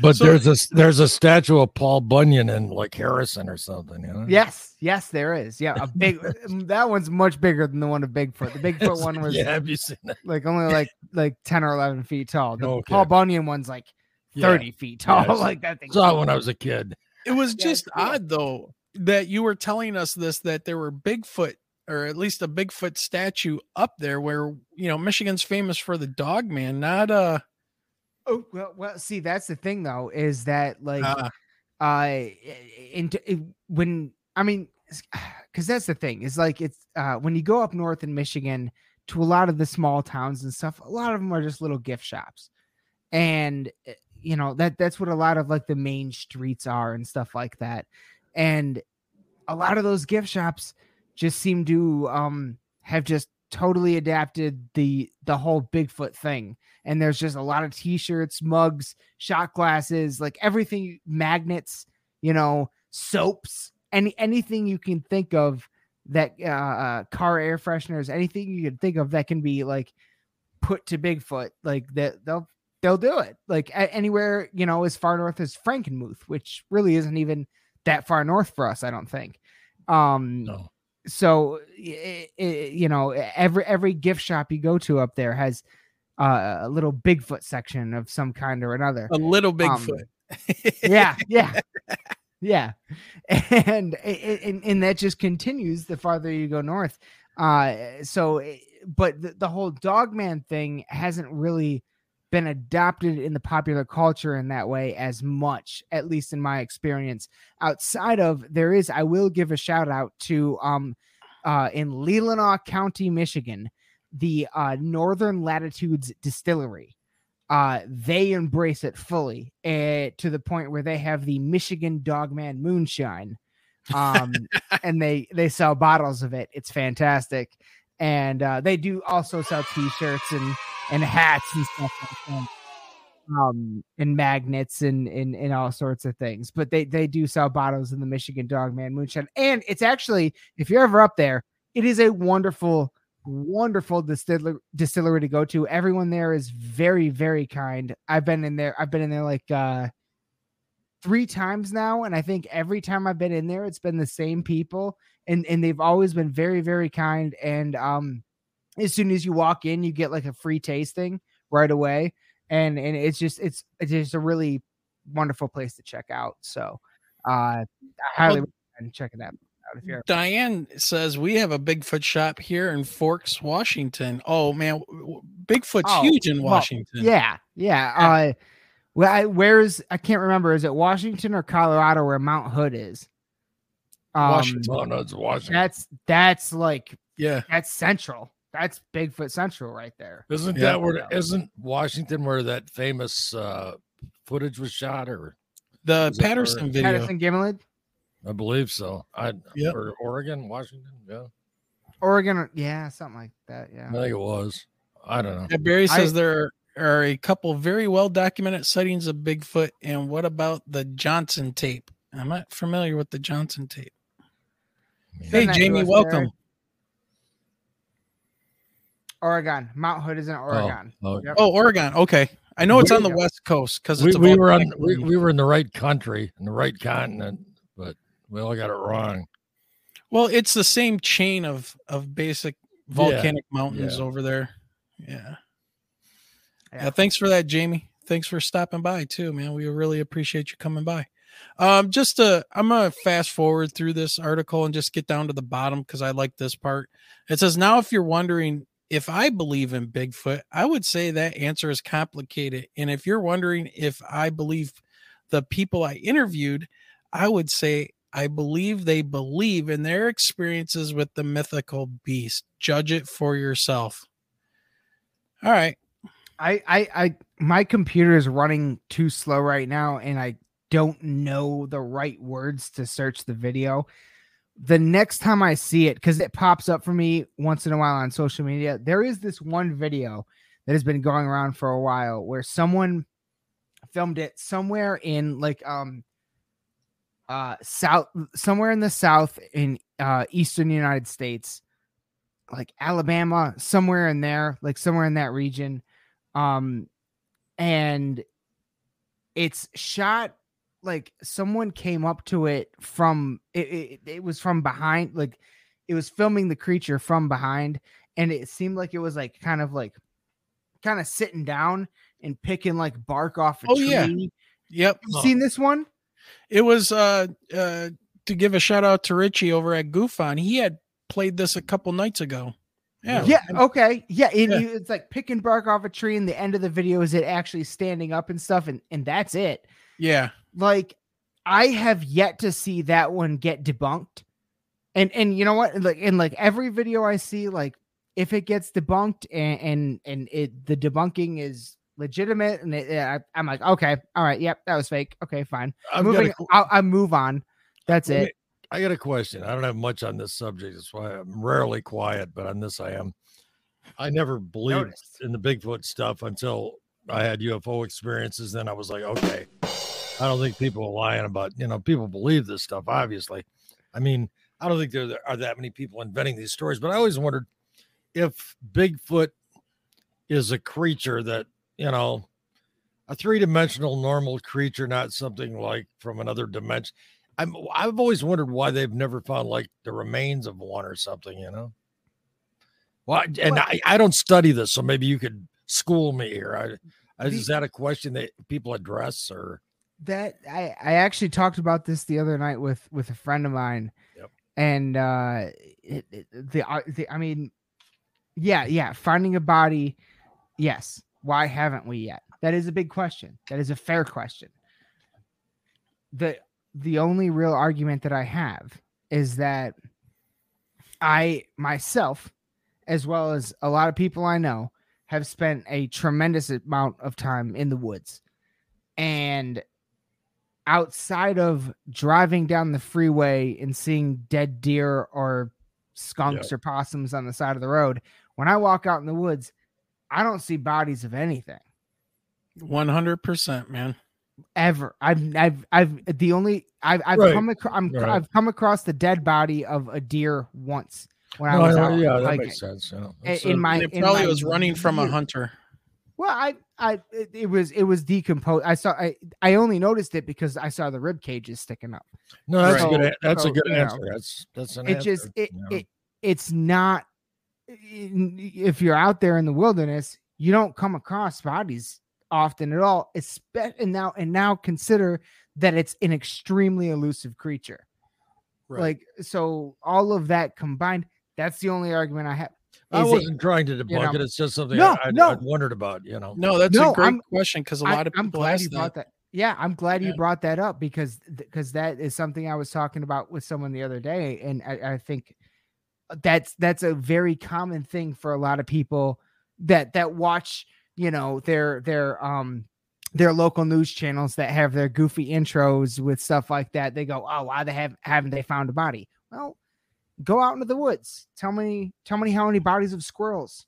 But So- there's a there's a statue of Paul Bunyan in like Harrison or something, you know? yes, yes, there is. Yeah, a big (laughs) that one's much bigger than the one of Bigfoot. The Bigfoot (laughs) one was yeah, have you seen that? like only like like 10 or 11 feet tall. The Okay. Paul Bunyan one's like Yeah. 30 feet tall. Yes. like that thing. Saw it when I was a kid. It was just it's cool. odd though that you were telling us this that there were Bigfoot or at least a Bigfoot statue up there where you know Michigan's famous for the dog man, not uh Oh well, well, see, that's the thing though, is that like uh into when I mean because (sighs) that's the thing, is like it's uh when you go up north in Michigan to a lot of the small towns and stuff, a lot of them are just little gift shops. And uh, you know, that that's what a lot of like the main streets are and stuff like that. And a lot of those gift shops just seem to um have just totally adapted the the whole Bigfoot thing. And there's just a lot of t-shirts, mugs, shot glasses, like everything, magnets, you know, soaps, any anything you can think of that uh, uh car air fresheners, anything you can think of that can be like put to Bigfoot, like that they'll they'll do it. Like a- anywhere, you know, as far north as Frankenmuth, which really isn't even that far north for us, I don't think. Um No. So i- i- you know every every gift shop you go to up there has uh, a little bigfoot section of some kind or another. A little Um, Bigfoot. yeah yeah. (laughs) Yeah. (laughs) And, and and that just continues the farther you go north. Uh so eh, but the, the whole dogman thing hasn't really been adopted in the popular culture in that way as much at least in my experience. Outside of there is i will give a shout out to um uh in leelanau county michigan the uh northern latitudes distillery. Uh they embrace it fully uh, to the point where they have the michigan dogman moonshine um (laughs) and they they sell bottles of it. It's fantastic and uh they do also sell t-shirts and and hats and stuff like that. Um and magnets and, and and all sorts of things but they they do sell bottles in the michigan Dog Man moonshine. And it's actually if you're ever up there it is a wonderful wonderful distiller distillery to go to. Everyone there is very very kind. I've been in there i've been in there like uh three times now and i think every time i've been in there it's been the same people and and they've always been very very kind and um as soon as you walk in you get like a free tasting right away and and it's just it's it's just a really wonderful place to check out so uh i highly Well- recommend checking that out if you're Diane says we have a Bigfoot shop here in Forks, Washington. Oh man, Bigfoot's Oh, huge in well, Washington. yeah, yeah. Uh, well, I, where's I can't remember. Is it Washington or Colorado where Mount Hood is? Um, Washington. Oh no, it's Washington. That's that's like yeah, that's central. That's Bigfoot Central right there. Isn't Yeah. that where isn't Washington where that famous uh footage was shot or the Patterson or- video. Patterson Gimlin, I believe so. I Yep. or Oregon, Washington, yeah. Oregon. Yeah, something like that. Yeah. I think it was. I don't know. Yeah, Barry I- says there are a couple very well documented sightings of Bigfoot. And what about the Johnson tape? I'm not familiar with the Johnson tape. Hey, Send Jamie, welcome. Barry. Oregon. Mount Hood is in oh, Oregon. oh. Yep. Oh, Oregon. Okay. I know it's We- on the West Coast because We, we were on we, we were in the right country, in the right continent, but we all got it wrong. Well, it's the same chain of of basic volcanic mountains yeah. over there. Yeah. Yeah. Yeah. Thanks for that, Jamie. Thanks for stopping by too, man. We really appreciate you coming by. Um, just to I'm gonna fast forward through this article and just get down to the bottom because I like this part. It says, Now if you're wondering if I believe in Bigfoot, I would say that answer is complicated. And if you're wondering if I believe the people I interviewed, I would say I believe they believe in their experiences with the mythical beast. Judge it for yourself. All right. I, I, I, my computer is running too slow right now, and I don't know the right words to search the video. The next time I see it, because it pops up for me once in a while on social media, there is this one video that has been going around for a while where someone filmed it somewhere in like um uh south somewhere in the south in uh eastern United States, like Alabama, somewhere in there, like somewhere in that region. Um and it's shot like someone came up to it from it, it, it was from behind like it was filming the creature from behind and it seemed like it was like kind of like kind of sitting down and picking like bark off a Oh, tree. yeah. Yep. Seen this one? It was uh uh to give a shout out to Richie over at Goofon. He had played this a couple nights ago. Yeah. Yeah. Okay. Yeah. And Yeah. it's like picking bark off a tree, and the end of the video is it actually standing up and stuff, and and that's it. Yeah. Like I have yet to see that one get debunked. And and you know what? Like in like every video I see, like if it gets debunked and and and it the debunking is legitimate, and it, I, I'm like, okay, all right, yep, that was fake. Okay, fine. A Moving, qu- I'll, I move on. That's it. I got a question. I don't have much on this subject. That's why I'm rarely quiet, but on this I am. I never believed Noticed. in the Bigfoot stuff until I had UFO experiences. Then I was like, okay, I don't think people are lying about, you know, people believe this stuff, obviously. I mean, I don't think there are that many people inventing these stories, but I always wondered if Bigfoot is a creature that, you know, a three dimensional normal creature, not something like from another dimension. I'm I've always wondered why they've never found like the remains of one or something, you know. Well, and Well- I, I don't study this, so maybe you could school me here. I, I, The- is that a question that people address or that I I actually talked about this the other night with with a friend of mine. Yep. And uh it, it, the, uh, the I mean yeah, yeah, finding a body yes. Why haven't we yet? That is a big question. That is a fair question. The the only real argument that I have is that I myself as well as a lot of people I know have spent a tremendous amount of time in the woods. And outside of driving down the freeway and seeing dead deer or skunks or possums on the side of the road, when I walk out in the woods, I don't see bodies of anything One hundred percent, man. Ever. I've I've I've the only I've I've Right. come across I'm, Right. I've come across the dead body of a deer once when I was I- out yeah, that hiking. makes sense. You know. In- It's, in my it in probably my was running (laughs) from a hunter. Well, I, I, it, it was, it was decomposed. I saw, I, I only noticed it because I saw the rib cages sticking up. no, that's a good. That's so, a good you know, answer. That's that's an It answer. just, it, you know. it, it's not. If you're out there in the wilderness, you don't come across bodies often at all. Especially and now, and now consider that it's an extremely elusive creature. Right. Like so, all of that combined, that's the only argument I have. I Is it- wasn't trying to debunk know, it. It's just something No, I, I, no. I'd wondered about. You know. No, that's No, a great I'm- question because a lot of I'm people glad ask you that. that. Yeah, I'm glad you brought that up because because that is something I was talking about with someone the other day, and I, I think uh, that's that's a very common thing for a lot of people that that watch you know their their um their local news channels that have their goofy intros with stuff like that. They go, oh, why they have haven't they found a body? Well, go out into the woods. Tell me tell me how many bodies of squirrels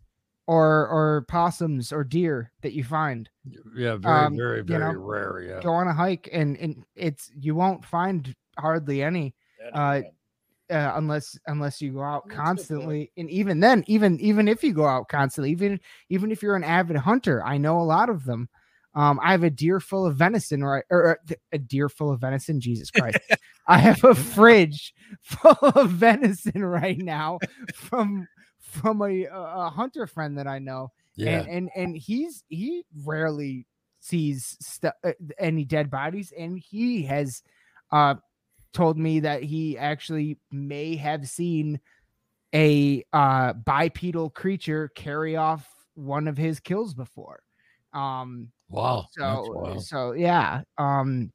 or or possums or deer that you find Yeah, very, Um, very, you very know, rare. Yeah. go on a hike and and it's you won't find hardly any uh, uh unless unless you go out That's a good point. constantly and even then even even if you go out constantly even even if you're an avid hunter i know a lot of them um i have a deer full of venison right or, or a deer full of venison jesus christ (laughs) i have a fridge full of venison right now from from a, a a hunter friend that i know Yeah. and and and he's he rarely sees stu- uh, any dead bodies and he has uh told me that he actually may have seen a uh bipedal creature carry off one of his kills before um wow. so so yeah um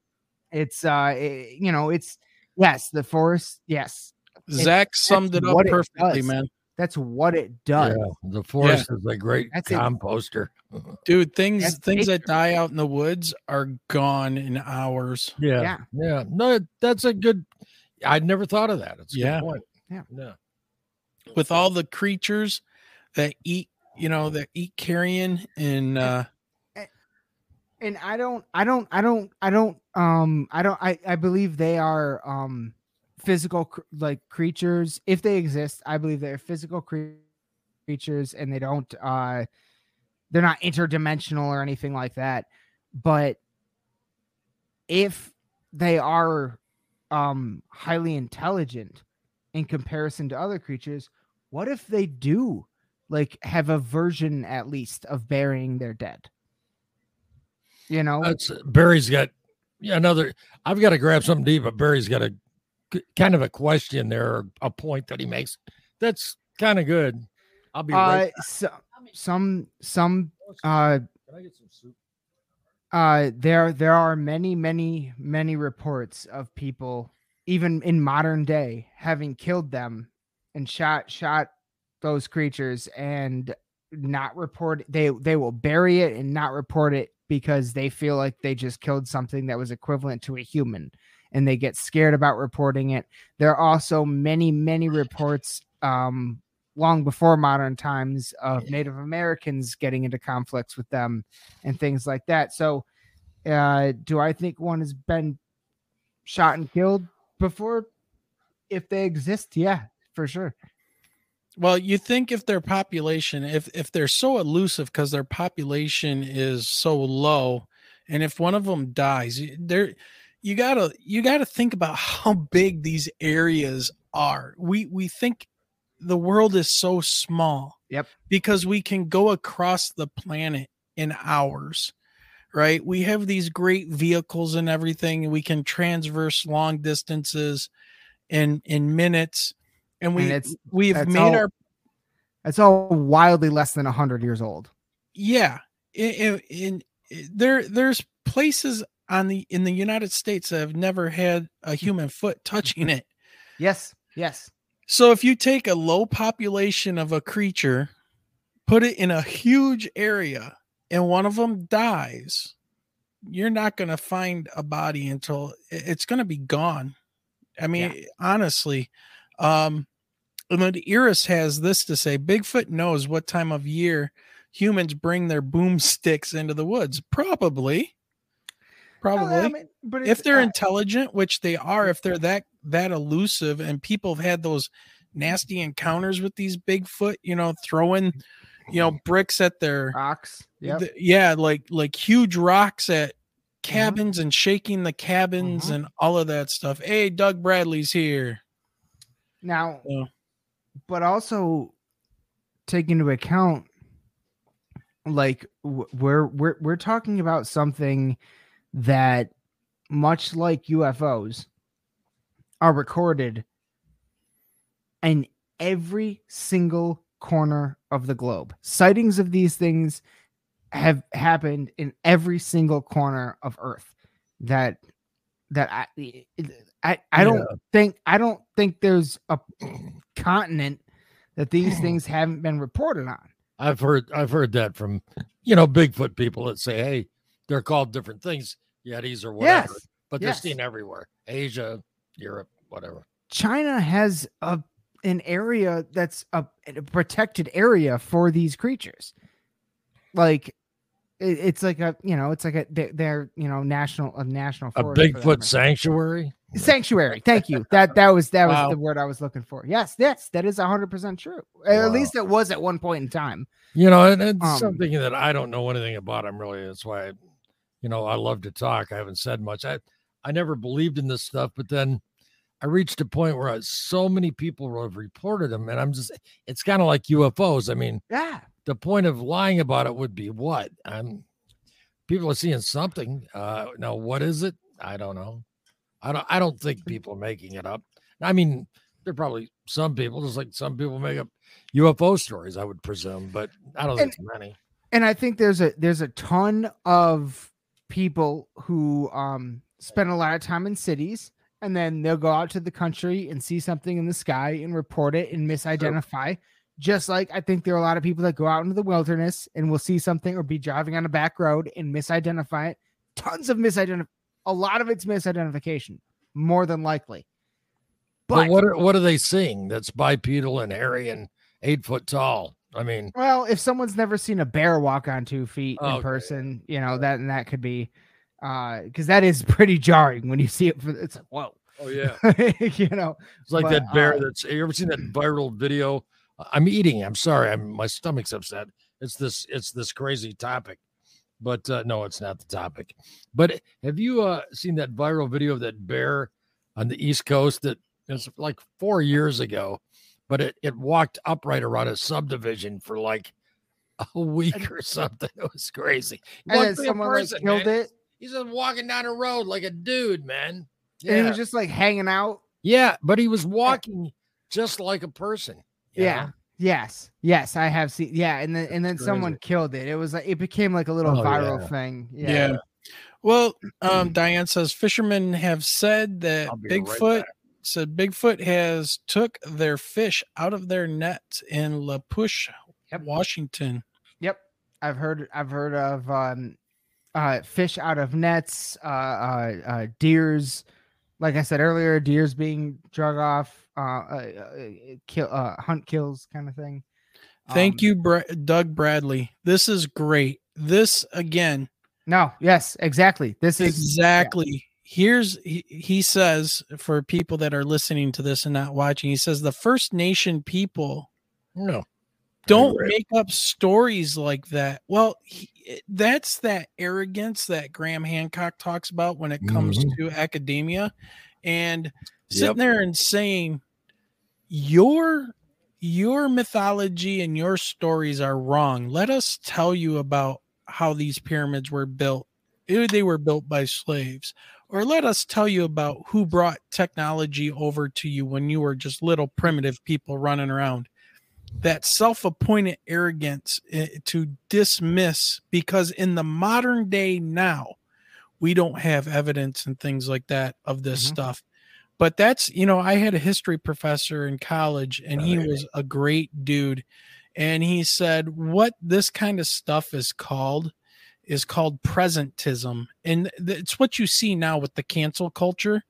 it's uh i- you know it's yes the forest yes Zach that's summed it up what it perfectly, man. That's what it does Yeah, the forest is a great That's it. composter. (laughs) Dude, things That's things that die out in the woods are gone in hours. Yeah, yeah yeah. No, that's a good. I'd never thought of that. It's a Yeah. good point. Yeah. yeah. With all the creatures that eat, you know, that eat carrion and uh and I don't, I don't, I don't, I don't, um, I don't, I, I believe they are, um, physical like creatures if they exist. I believe they're physical cre- creatures, and they don't, uh, they're not interdimensional or anything like that. But if they are, um, highly intelligent in comparison to other creatures, what if they do like have a version at least of burying their dead? You know, That's Barry's got yeah, another. I've got to grab something deep, but Barry's got g- kind of a question there, or a point that he makes. That's kind of good. I'll be uh, right. so, some some uh Can I get some soup? uh there there are many many many reports of people even in modern day having killed them and shot shot those creatures and not report they they will bury it and not report it because they feel like they just killed something that was equivalent to a human and they get scared about reporting it. There are also many many reports um long before modern times of native americans getting into conflicts with them and things like that. So uh do i think one has been shot and killed before? If they exist yeah for sure. Well, you think if their population, if if they're so elusive because their population is so low, and if one of them dies, there, you gotta you gotta think about how big these areas are. We we think the world is so small. Yep. Because we can go across the planet in hours, right? We have these great vehicles and everything, and we can transverse long distances in in minutes. And we And it's- we've made all- our It's all wildly less than 100 years old. yeah in, in, in eh, there there's places on the in the united states that have never had a human foot touching it Yes. Yes. so if you take a low population of a creature put it in a huge area and one of them dies you're not going to find a body until it's going to be gone i mean honestly um and then Iris has this to say Bigfoot knows what time of year humans bring their boomsticks into the woods. Probably. Probably. I mean, but if they're uh, intelligent, which they are, if they're that that elusive and people have had those nasty encounters with these Bigfoot, you know, throwing, you know, bricks at their rocks. Yep. the- yeah, like like huge rocks at Mm-hmm. cabins and shaking the cabins and all of that stuff. Hey, Doug Bradley's here. Now, Yeah. but also take into account, like w- we're we're we're talking about something that, much like UFOs, are recorded in every single corner of the globe. Sightings of these things have happened in every single corner of Earth. That that I I I don't Yeah. think I don't think there's a continent that these (clears throat) things haven't been reported on. I've heard I've heard that from you know Bigfoot people that say, hey, they're called different things, Yetis or whatever, Yes, but they're yes. seen everywhere, Asia, Europe, whatever. China has a an area that's a, a protected area for these creatures. Like it, it's like a you know it's like a they- they're you know national a national A forest for them. Bigfoot sanctuary. sanctuary. Thank you. That that was that was Wow. the word I was looking for. Yes, yes, that is hundred percent true. At least it was at one point in time. You know, and it's Um, something that I don't know anything about. I'm really that's why, I, you know, I love to talk. I haven't said much. I I never believed in this stuff, but then I reached a point where I, so many people have reported them, and I'm just it's kind of like UFOs. I mean, Yeah. the point of lying about it would be what? I'm people are seeing something. Uh now what is it? I don't know. I don't I don't think people are making it up. I mean, there are probably some people, just like some people make up UFO stories, I would presume, but I don't think it's many. and I think there's a there's a ton of people who um spend a lot of time in cities and then they'll go out to the country and see something in the sky and report it and misidentify. Just like I think there are a lot of people that go out into the wilderness and will see something or be driving on a back road and misidentify it. Tons of misidentification. A lot of it's misidentification, more than likely. But, what are what are they seeing that's bipedal and hairy and eight foot tall? I mean, Well, if someone's never seen a bear walk on two feet in person, you know that and that could be, because that is (laughs) pretty jarring when you see it. For, it's like whoa, oh yeah, (laughs) you know. it's like But, that bear uh, that's. You ever seen that viral video? I'm eating. I'm sorry. I'm my stomach's upset. It's this. It's this crazy topic, but uh, no, it's not the topic. But have you uh, seen that viral video of that bear on the East Coast that it's like four years ago, but it it walked upright around a subdivision for like a (laughs) week or something. (laughs) It was crazy. And then like a someone like killed man. it, He's just walking down a road like a dude, man. and he was just like hanging out. Yeah, but he was walking just like a person. Yeah. know? Yes. Yes, I have seen. Yeah, and then and then That's someone killed it. It was like it became like a little Oh, viral yeah. thing. Yeah. Yeah. Well, um, (clears throat) Diane says fishermen have said that I'll right Bigfoot back. Said Bigfoot has took their fish out of their net in La Push, Washington. Yep. I've heard. I've heard of um, uh, fish out of nets. Uh, uh, uh, deers. Like I said earlier, deers being drug off. Uh, uh, kill. Uh, hunt kills kind of thing. Thank Um, you, Bra- Doug Bradley. This is great. This again, No. Yes. Exactly. This is exactly. Here's he, he says for people that are listening to this and not watching. He says the First Nation people No. don't Right. make up stories like that. Well, he, that's that arrogance that Graham Hancock talks about when it comes Mhm. to academia and sitting Yep. there and saying your your mythology and your stories are wrong. Let us tell you about how these pyramids were built. They were built by slaves. Or let us tell you about who brought technology over to you when you were just little primitive people running around that self-appointed arrogance eh, to dismiss because in the modern day now we don't have evidence and things like that of this Mhm. stuff but that's you know i had a history professor in college and he was a great dude and he said what this kind of stuff is called is called presentism and it's what you see now with the cancel culture.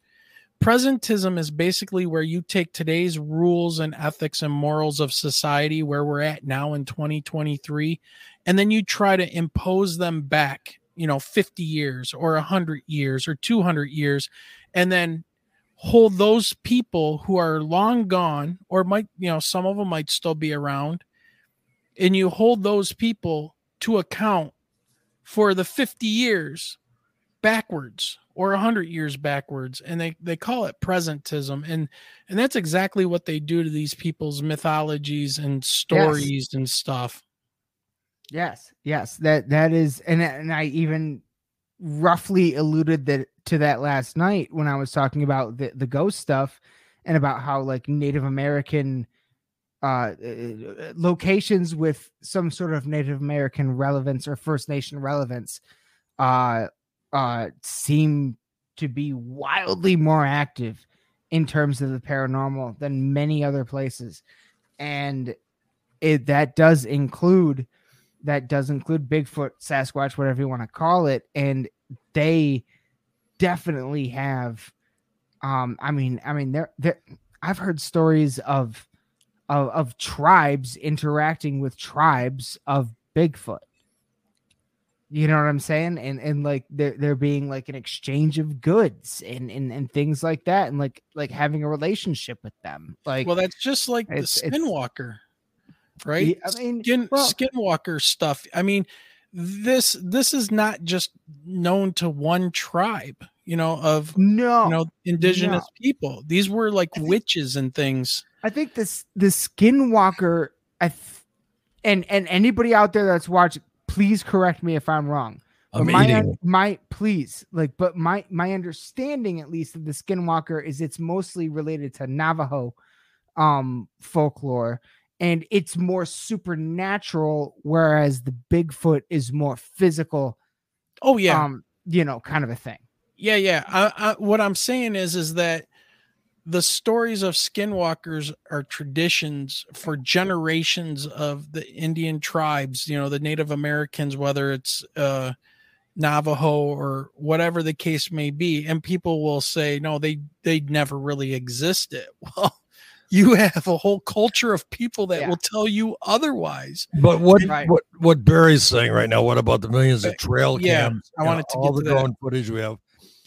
Presentism is basically where you take today's rules and ethics and morals of society where we're at now in 2023 and then you try to impose them back you know 50 years or 100 years or 200 years and then hold those people who are long gone or might you know some of them might still be around and you hold those people to account for the 50 years backwards or 100 years backwards and they they call it presentism and and that's exactly what they do to these people's mythologies and stories and stuff. Yes, yes, that that is, and and I even roughly alluded that to that last night when I was talking about the the ghost stuff and about how like Native American uh uh, locations with some sort of Native American relevance or First Nation relevance uh uh seem to be wildly more active in terms of the paranormal than many other places and it that does include that does include Bigfoot, Sasquatch, whatever you want to call it, and they definitely have. Um, I mean, I mean, there, there. I've heard stories of, of, of tribes interacting with tribes of Bigfoot. You know what I'm saying? And and like there there being like an exchange of goods and and and things like that, and like like having a relationship with them. Like, well that's just like the skinwalker right I mean, Skin, well- skinwalker stuff i mean this this is not just known to one tribe you know of no, you know indigenous people these were like witches and things I think this the Skinwalker, I th- and and anybody out there that's watching, please correct me if I'm wrong. I'm But my my please like, but my my understanding at least of the Skinwalker is it's mostly related to Navajo, um, folklore, and it's more supernatural, whereas the Bigfoot is more physical. oh yeah um, you know, kind of a thing. Yeah, yeah. I, I, what I'm saying is, is that the stories of skinwalkers are traditions for generations of the Indian tribes. You know, the Native Americans, whether it's uh, Navajo or whatever the case may be, and people will say, no, they they never really existed. (laughs) Well, you have a whole culture of people that Yeah. will tell you otherwise. But what Right. what what Barry's saying right now? What about the millions of trail Yeah, cams? I and wanted to get all get the that. drone footage we have,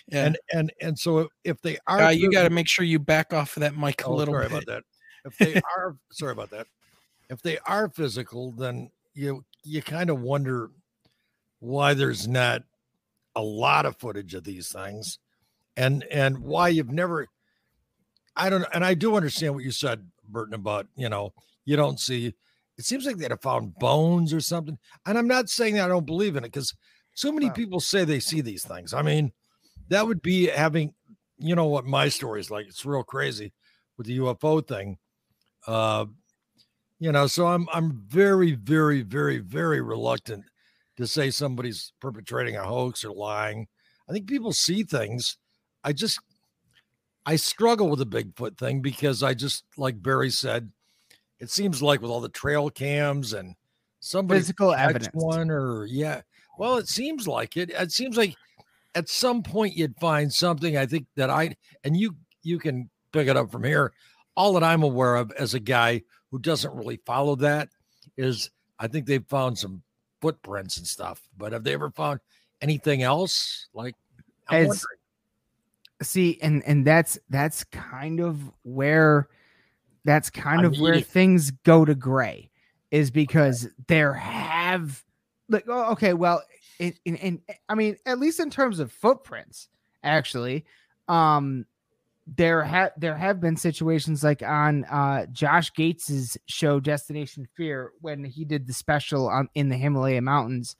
Yeah. and and and so if, if they are, Uh, you got to make sure you back off of that mic a Oh, little sorry bit. about that. If they (laughs) are, sorry about that. If they are physical, then you you kind of wonder why there's not a lot of footage of these things, and and why you've never. I don't, know, and I do understand what you said, Burton, about you know you don't see. It seems like they'd have found bones or something, and I'm not saying that I don't believe in it because so many Wow. people say they see these things. I mean, that would be having, you know, what my story is like. It's real crazy with the UFO thing. Uh, you know, so I'm I'm very, very, very, very reluctant to say somebody's perpetrating a hoax or lying. I think people see things. I just I struggle with the Bigfoot thing because I just like Barry said, it seems like with all the trail cams and somebody Physical evidence. one or yeah. Well, it seems like it. It seems like at some point you'd find something. I think that I and you you can pick it up from here. All that I'm aware of as a guy who doesn't really follow that is I think they've found some footprints and stuff. But have they ever found anything else? Like I'm As- see and and that's that's kind of where that's kind I'm of where things go to gray is because there have like oh, okay well in, in, in i mean at least in terms of footprints actually. Um there have there have been situations like on uh josh gates's show destination fear when he did the special on in the himalaya mountains.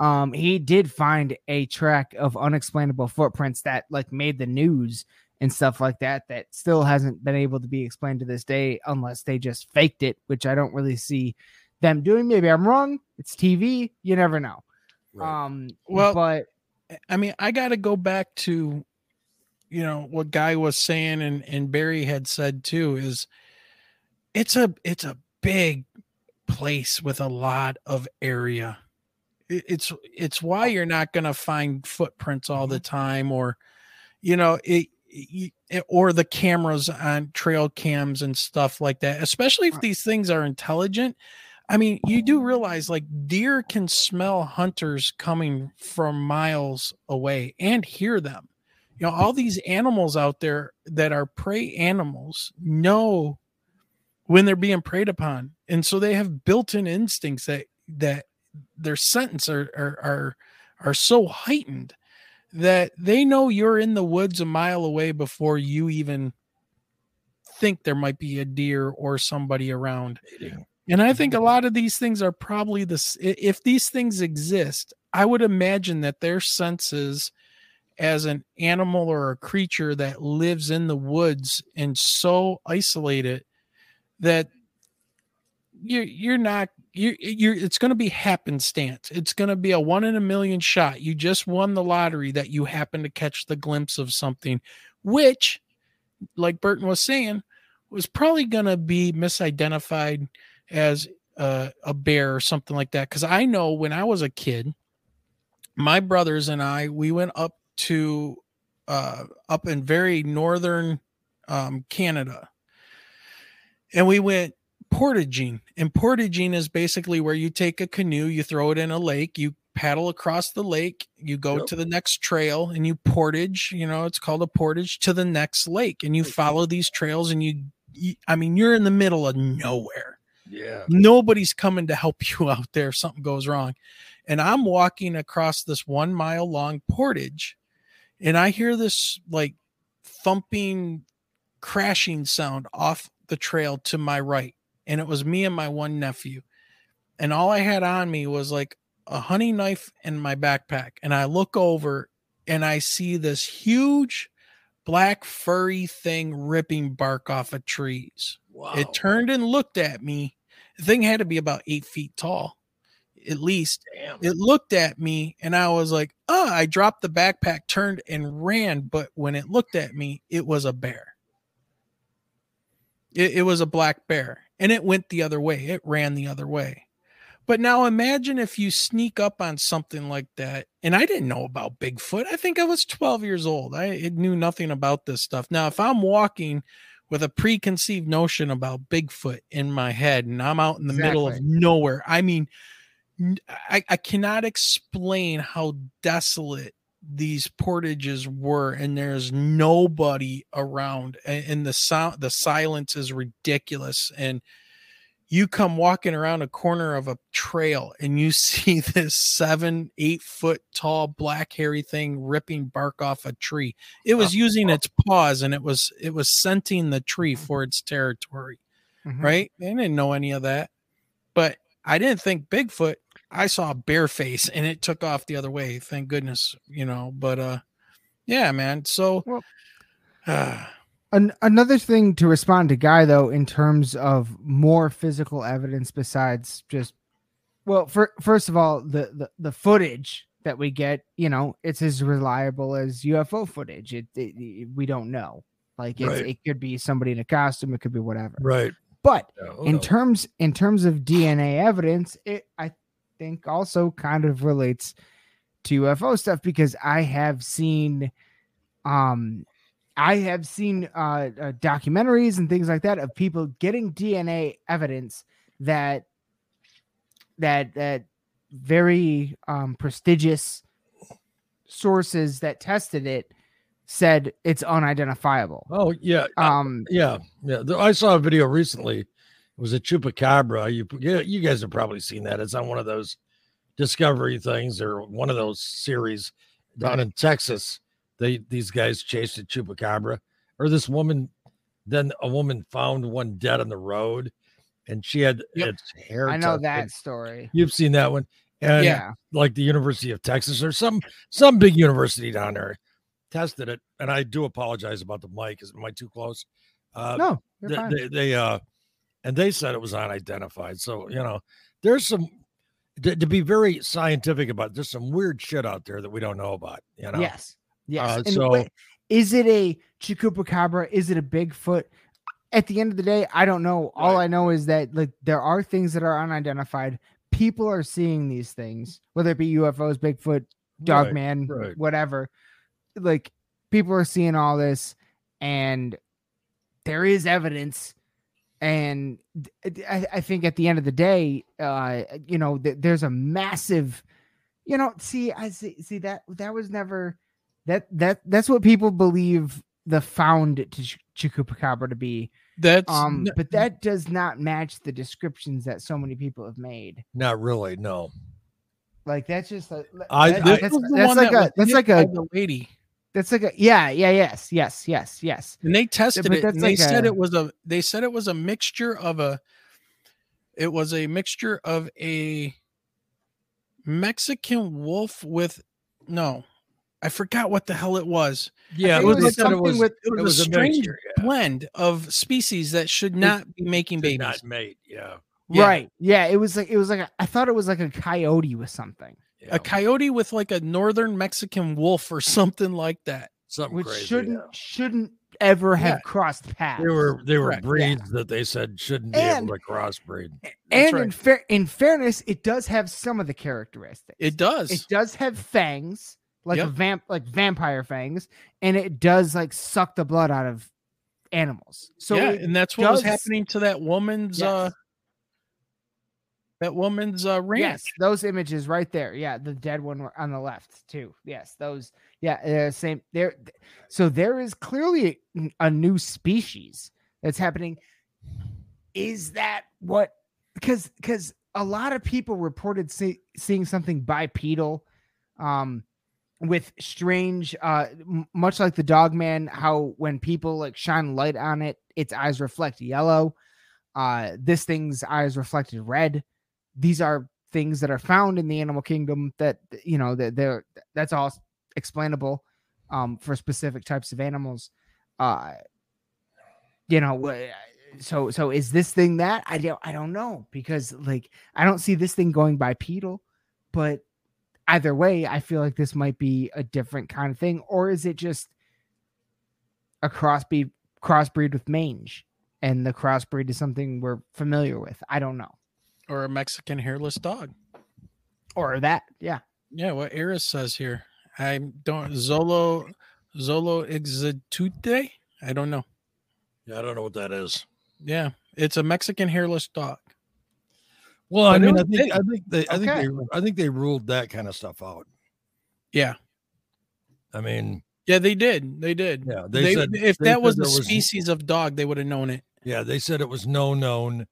Um he did find a track of unexplainable footprints that like made the news and stuff like that that still hasn't been able to be explained to this day unless they just faked it which i don't really see them doing. Maybe i'm wrong. It's tv you never know Right. um Well, but I mean, I got to go back to, you know, what Guy was saying and and Barry had said too is, it's a it's a big place with a lot of area. It- It's it's why you're not going to find footprints all the time, or, you know, it, it- or the cameras on trail cams and stuff like that. Especially if these things are intelligent. I mean, you do realize like deer can smell hunters coming from miles away and hear them. You know, all these animals out there that are prey animals know when they're being preyed upon. And so they have built-in instincts that that their sentence are are are, are so heightened that they know you're in the woods a mile away before you even think there might be a deer or somebody around. And I think a lot of these things are probably this. If these things exist, I would imagine that their senses as an animal or a creature that lives in the woods and so isolated that you're you're not you're you're it's going to be happenstance it's going to be a one in a million shot you just won the lottery that you happen to catch the glimpse of something which like burton was saying was probably going to be misidentified as uh, a bear or something like that because i know when i was a kid my brothers and i we went up to uh up in very northern um canada. And we went portaging and portaging is basically where you take a canoe you throw it in a lake you paddle across the lake you go Yep. to the next trail and you portage you know it's called a portage to the next lake and you follow these trails and you, you i mean you're in the middle of nowhere Yeah. nobody's coming to help (laughs) you out there if something goes wrong and i'm walking across this one mile long portage and i hear this like thumping crashing sound off the trail to my right and it was me and my one nephew and all i had on me was like a hunting knife in my backpack and i look over and i see this huge black furry thing ripping bark off of trees Wow. it turned and looked at me. The thing had to be about eight feet tall, at least. Damn. It looked at me and I was like, oh, I dropped the backpack, turned and ran. But when it looked at me, it was a bear. It, it was a black bear and it went the other way. It ran the other way. But now imagine if you sneak up on something like that. And I didn't know about Bigfoot. I think I was 12 years old. I knew nothing about this stuff. Now, if I'm walking with a preconceived notion about Bigfoot in my head, and I'm out in the middle of nowhere. I mean, I cannot explain how desolate these portages were, and there's nobody around, and, and the sound, the silence is ridiculous, and you come walking around a corner of a trail and you (laughs) see this seven, eight foot tall black hairy thing ripping bark off a tree. It was using its paws and it was it was scenting the tree for its territory. Mhm. Right? They didn't know any of that. But I didn't think Bigfoot. I saw a bear face and it took off the other way. Thank goodness, you know. But uh yeah, man. So Well- uh, (sighs) (sighs) An- another thing to respond to Guy though, in terms of more physical evidence besides just, well, for, first of all, the, the the footage that we get, you know, it's as reliable as UFO footage. It, it- it- we don't know, like it's, Right. it could be somebody in a costume, it could be whatever. Right. But in terms in terms of DNA evidence, it I think also kind of relates to UFO stuff because I have seen um I have seen uh, uh documentaries and things like that of people getting DNA evidence that that that very um prestigious sources that tested it said it's unidentifiable. Oh yeah, Um yeah, yeah. I saw a video recently. It was a chupacabra. You yeah, you guys have probably seen that. It's on one of those discovery things or one of those series down in Texas. They these guys chased a chupacabra, or this woman. Then a woman found one dead on the road, and she had Yep. its hair. I know that story. You've seen that one, and yeah. like the University of Texas or some some big university down there tested it. And I do apologize about the mic. Is am I too close? Uh, No, they, they, they uh and they said it was unidentified. So you know, there's some to, to be very scientific about. There's some weird shit out there that we don't know about. You know, Yes. Yes. Uh, And so- wait, is it a Chupacabra? Is it a Bigfoot? At the end of the day, I don't know. All I know is that like there are things that are unidentified. People are seeing these things, whether it be UFOs, Bigfoot, Right, Dogman, right. whatever. Like people are seeing all this, and there is evidence. And I, I think at the end of the day, uh, you know, th- there's a massive, you know, see, I see, see that that was never that that that's what people believe the found to Ch- Chupacabra to be. that's Um, n- but that does not match the descriptions that so many people have made. not really. No, Like that's just a, I- that- I- that's, was that's like that a that's like a the lady. that's like a yeah yeah yes yes yes yes and they tested but it that's and they like said it was a they said it was a mixture of a it was a mixture of a mexican wolf with no i forgot what the hell it was yeah, think it it was, was they it something was, with- it it was, was a a strange mixture, yeah. blend of species that should not be making babies not mate. Yeah, Yeah. right yeah it was like it was like a, I thought it was like a coyote with something yeah. a coyote with like a northern mexican wolf or (laughs) something like that something which crazy. shouldn't yeah. shouldn't ever have Yeah. crossed paths. They were they were Correct, yeah. breeds that they said shouldn't be And- able to crossbreed. and right. in fair in fairness, it does have some of the characteristics. it does It does have fangs, like a Yep. vamp, like vampire fangs, and it does like suck the blood out of animals. So yeah and that's what was happening to that woman's uh that woman's uh ranch Yes, those images right there. Yeah, the dead one on the left too. Yes, those. Yeah, uh, same. There. So there is clearly a, a new species that's happening. Is that what? Because because a lot of people reported see, seeing something bipedal, um, with strange, uh, much like the dog man. How when people like shine light on it, its eyes reflect yellow. Uh, this thing's eyes reflected red these are things that are found in the animal kingdom that you know that they're that's all explainable um for specific types of animals uh you know so so is this thing that i don't i don't know because like i don't see this thing going bipedal but either way i feel like this might be a different kind of thing or is it just a crossbreed crossbreed with mange and the crossbreed is something we're familiar with i don't know or a mexican hairless dog or that yeah Yeah, what Eris says here. I don't Zolo Zolo exitute. I don't know. Yeah, I don't know what that is. Yeah, it's a Mexican hairless dog. Well, I mean, I think. I think they I think Okay. they I think they ruled that kind of stuff out. Yeah, I mean, yeah, they did. They did. Yeah, they They, said- if they that was a the there was- species of dog, they would have known it. yeah, they said it was no known.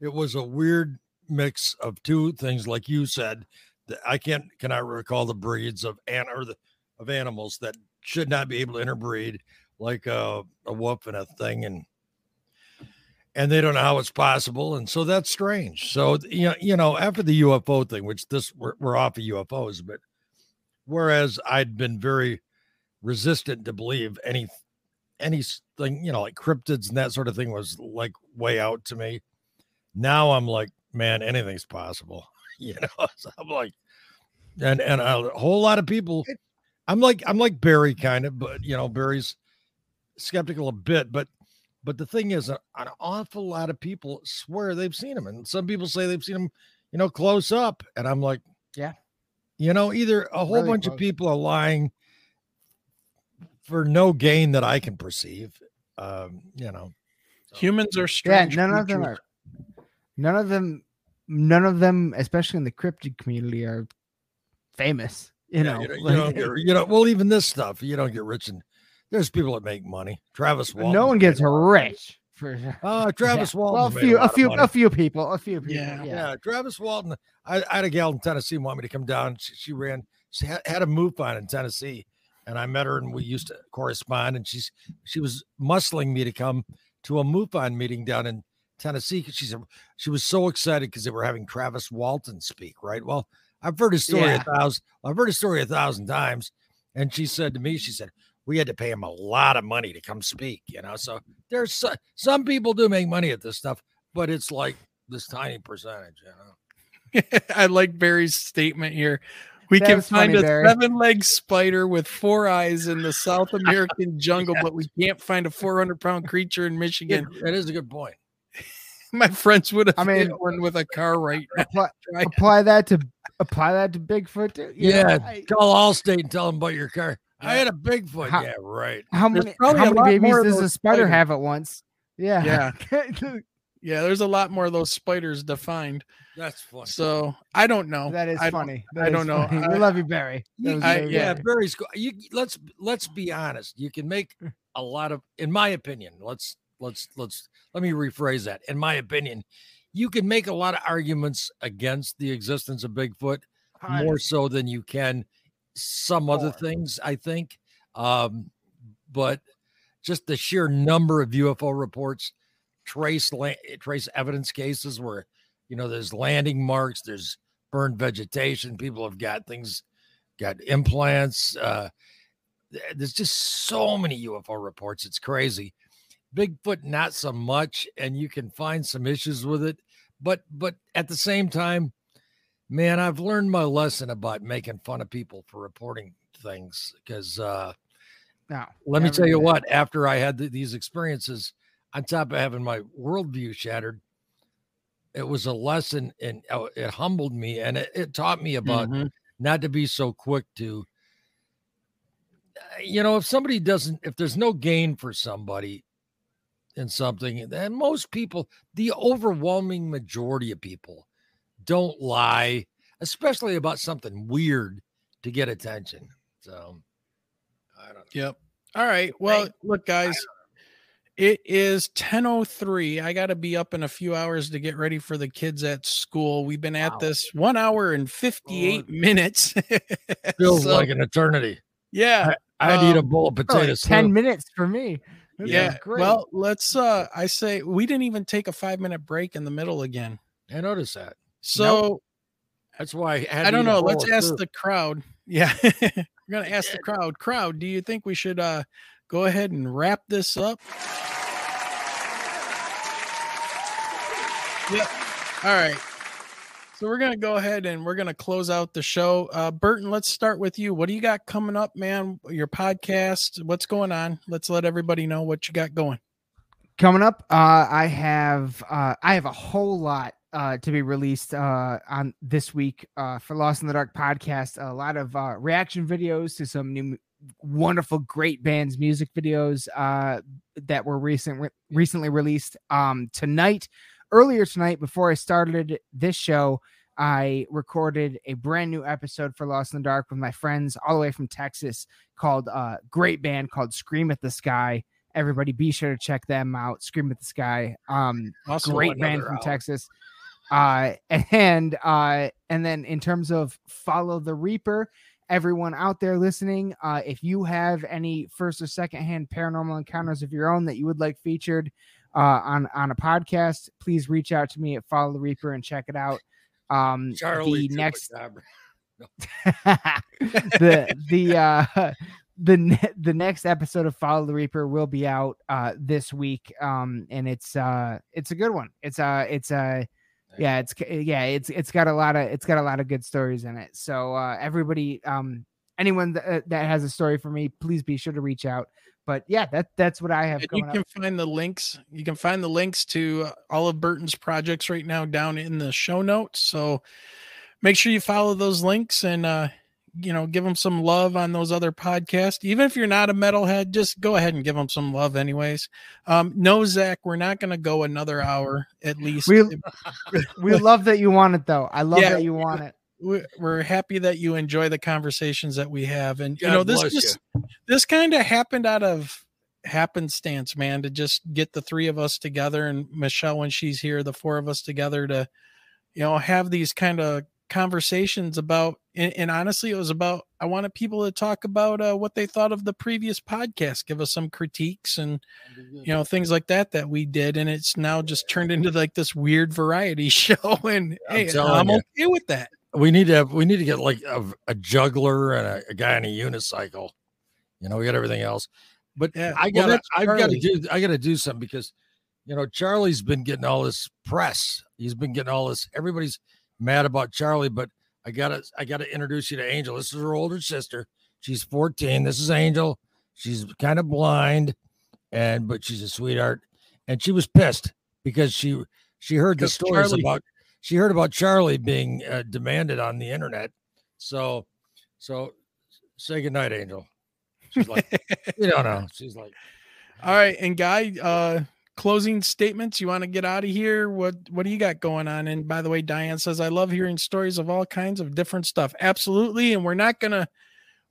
It was a weird mix of two things, like you said. That I can't cannot recall the breeds of an or the of animals that should not be able to interbreed, like a, a wolf and a thing, and and they don't know how it's possible, and so that's strange. So you know, you know, after the UFO thing, which this we're, we're off of UFOs, but whereas I'd been very resistant to believe any anything, you know, like cryptids and that sort of thing was like way out to me. Now I'm like, man, anything's possible. (laughs) You know, (laughs) so I'm like, and and a whole lot of people. I'm like I'm like Barry kind of, but you know, Barry's skeptical a bit, but but the thing is, an awful lot of people swear they've seen him, and some people say they've seen him, you know, close up, and I'm like, Yeah. you know, either a whole Really bunch of people are lying for no gain that I can perceive. Um, you know, Humans are strange. Yeah, strange. none of them are. None of them. None of them, especially in the cryptid community, are famous. You Yeah, know, you, don't- you don't get, (laughs) you know, well, even this stuff, you don't get rich, and there's people that make money. Travis Walton, no one gets rich for sure. Uh, (laughs) Travis Yeah. Walton. Well, a few, a few, a few people, a few people. Yeah. Yeah, Yeah, Travis Walton. I, I had a gal in Tennessee want me to come down. She, she ran. She had, had a MUFON in Tennessee, and I met her, and we used to correspond. And she's she was muscling me to come to a MUFON meeting down in Tennessee because she said she was so excited because they were having Travis Walton speak. Right. Well, I've heard his story Yeah. a thousand. I've heard his story a thousand times, and she said to me, she said we had to pay him a lot of money to come speak. You know, so there's so, some people do make money at this stuff, but it's like this tiny percentage. You know. (laughs) I like Barry's statement here. We That can find funny, a seven legged spider with four eyes in the South (laughs) American jungle, but we can't find a 400 pound creature in Michigan. That is a good point. (laughs) My friends would have I mean- hit one with a car right apply, Try- apply that to apply that to Bigfoot too. you know? Yeah, I- call Allstate and tell them about your car. I had a Bigfoot. How- yeah, right. how There's many how many babies does a spider spiders. have at once? Yeah, Yeah, (laughs) yeah, there's a lot more of those spiders defined. That's funny. So I don't know. that is I don't- funny. I That is don't know. funny. I- we love you, Barry. You- I- very yeah, good. Barry's. go- You let's let's be honest. You can make a lot of, in my opinion. Let's let's let's let me rephrase that. In my opinion, you can make a lot of arguments against the existence of Bigfoot more so than you can some other things. I think, um, but just the sheer number of UFO reports, trace la- trace evidence cases where you know there's landing marks, there's burned vegetation, people have got things, got implants. Uh, there's just so many UFO reports. It's crazy. Bigfoot, not so much, and you can find some issues with it, but but at the same time, man, I've learned my lesson about making fun of people for reporting things because uh, No, let me tell you what, after I had th- these experiences, on top of having my worldview shattered, it was a lesson and uh, it humbled me and it, it taught me about Mhm. not to be so quick to, uh, you know, if somebody doesn't, if there's no gain for somebody in something, then most people, the overwhelming majority of people don't lie, especially about something weird to get attention. So I don't know. Yep. All right. Well, look, guys, it is 10:03. I got to be up in a few hours to get ready for the kids at school. We've been at Wow. this one hour and 58 Oh. minutes. (laughs) Feels So, like an eternity. yeah. I'd eat a um, bowl of like potatoes. ten minutes for me. This Yeah. great. Well, let's uh I say we didn't even take a 5 minute break in the middle again. I noticed that. So, That's why I had I don't know, let's ask soup. the crowd. Yeah. We're going to ask the crowd. Crowd, do you think we should uh go ahead and wrap this up? Yep. All right. So we're gonna go ahead and we're gonna close out the show. Uh Burton, let's start with you. What do you got coming up, man? Your podcast, what's going on? Let's let everybody know what you got going. coming up uh i have uh i have a whole lot uh to be released uh on this week uh for lost in the dark podcast a lot of uh reaction videos to some new wonderful, great bands' music videos uh, that were recent re- recently released. Um, tonight, earlier tonight, before I started this show, I recorded a brand new episode for Lost in the Dark with my friends all the way from Texas called uh great band called Scream at the Sky. Everybody be sure to check them out. Scream at the Sky. Um Also great band from hour. Texas. Uh (laughs) and uh and then in terms of follow the Reaper, everyone out there listening, uh if you have any first or second hand paranormal encounters of your own that you would like featured uh on on a podcast, please reach out to me at follow the Reaper and check it out. Um Charlie the next (laughs) the the uh (laughs) the ne- the next episode of Follow the Reaper will be out uh this week um and it's uh it's a good one. It's uh it's uh yeah it's yeah it's it's got a lot of it's got a lot of good stories in it. So uh everybody um anyone that, uh, that has a story for me please be sure to reach out. But yeah that that's what I have you can up. find the links. You can find the links to all of Burton's projects right now down in the show notes. So make sure you follow those links and uh you know give them some love on those other podcasts. Even if you're not a metalhead, just go ahead and give them some love, anyways. Um, no, Zach, we're not going to go another hour at least. We we love that you want it though. I love Yeah. that you want it. we're, we're happy that you enjoy the conversations that we have and you God know this bless just this kind of happened out of happenstance man to just get the three of us together and michelle when she's here the four of us together to you know have these kind of conversations about and, and honestly it was about i wanted people to talk about uh, what they thought of the previous podcast give us some critiques and you know things like that that we did and it's now just turned into like this weird variety (laughs) show and I'm hey i'm you. okay with that we need to have we need to get like a, a juggler and a, a guy on a unicycle. You know, we got everything else. But Yeah, I gotta that's I've got to do I gotta do something because you know Charlie's been getting all this press. He's been getting all this everybody's mad about Charlie, but I gotta I gotta introduce you to Angel. This is her older sister. She's 14. This is Angel. She's kind of blind, and but she's a sweetheart. And she was pissed because she she heard the stories Charlie- about she heard about Charlie being uh, demanded on the internet. So, so say goodnight, Angel. She's like, (laughs) you don't know. She's like, All right, and Guy, uh closing statements. You want to get out of here? What what do you got going on? And by the way, Diane says I love hearing stories of all kinds of different stuff. Absolutely, and we're not gonna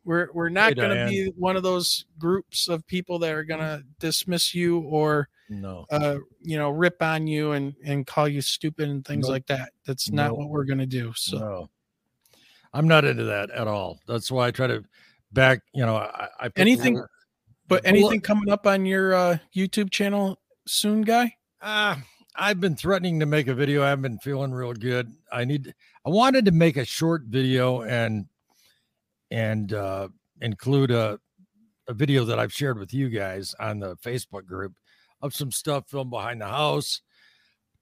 we're we're not Hey, gonna Diane. be one of those groups of people that are gonna dismiss you or no, uh you know rip on you and and call you stupid and things Nope. like that. That's not Nope. what we're gonna do. So no. I'm not into that at all. That's why I try to back. You know, I, I Anything- but anything coming up on your uh YouTube channel soon, Guy? Ah, I've been threatening to make a video. I haven't been feeling real good. I need I wanted to make a short video and and uh include a a video that I've shared with you guys on the Facebook group of some stuff filmed behind the house,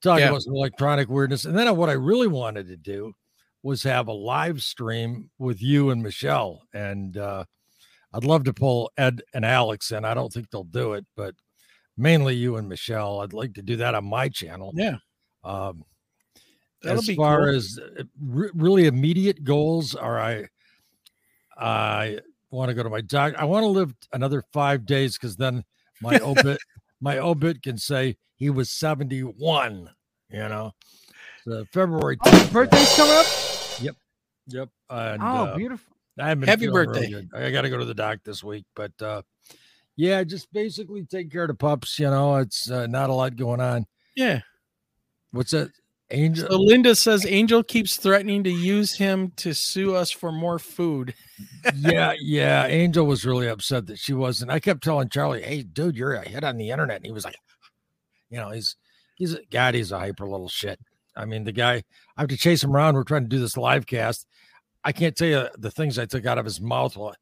talking Yeah. about some electronic weirdness. And then what I really wanted to do was have a live stream with you and Michelle. And uh I'd love to pull Ed and Alex in. I don't think they'll do it, but mainly you and Michelle. I'd like to do that on my channel. Yeah. Um, That'll as far cool. as uh, re- really immediate goals are, I I want to go to my doc. I want to live another five days because then my obit (laughs) my obit can say he was seventy one. You know, so February. Oh, birthday's coming up. Yep. And, Oh, uh, beautiful. I haven't Happy birthday. I got to go to the doc this week, but uh, yeah, just basically take care of the pups. You know, it's uh, not a lot going on. Yeah. What's that? Angel. So Linda says Angel keeps threatening to use him to sue us for more food. yeah, (laughs) yeah. Angel was really upset that she wasn't. I kept telling Charlie, "Hey, dude, you're a hit on the internet," and he was like, "You know, he's he's a God, he's a hyper little shit." I mean, the guy. I have to chase him around. We're trying to do this live cast. I can't tell you the things I took out of his mouth. While,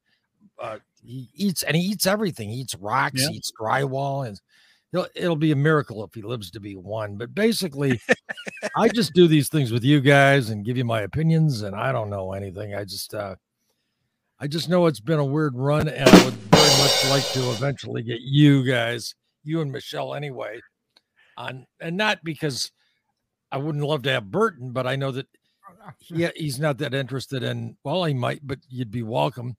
uh, he eats and he eats everything. He eats rocks. Yeah. He eats drywall, and he'll, it'll be a miracle if he lives to be one. But basically, I just do these things with you guys and give you my opinions, and I don't know anything. I just. uh I just know it's been a weird run, and I would very much like to eventually get you guys, you and Michelle anyway, on, and not because I wouldn't love to have Burton, but I know that yeah, he's not that interested in. Well, he might, but you'd be welcome.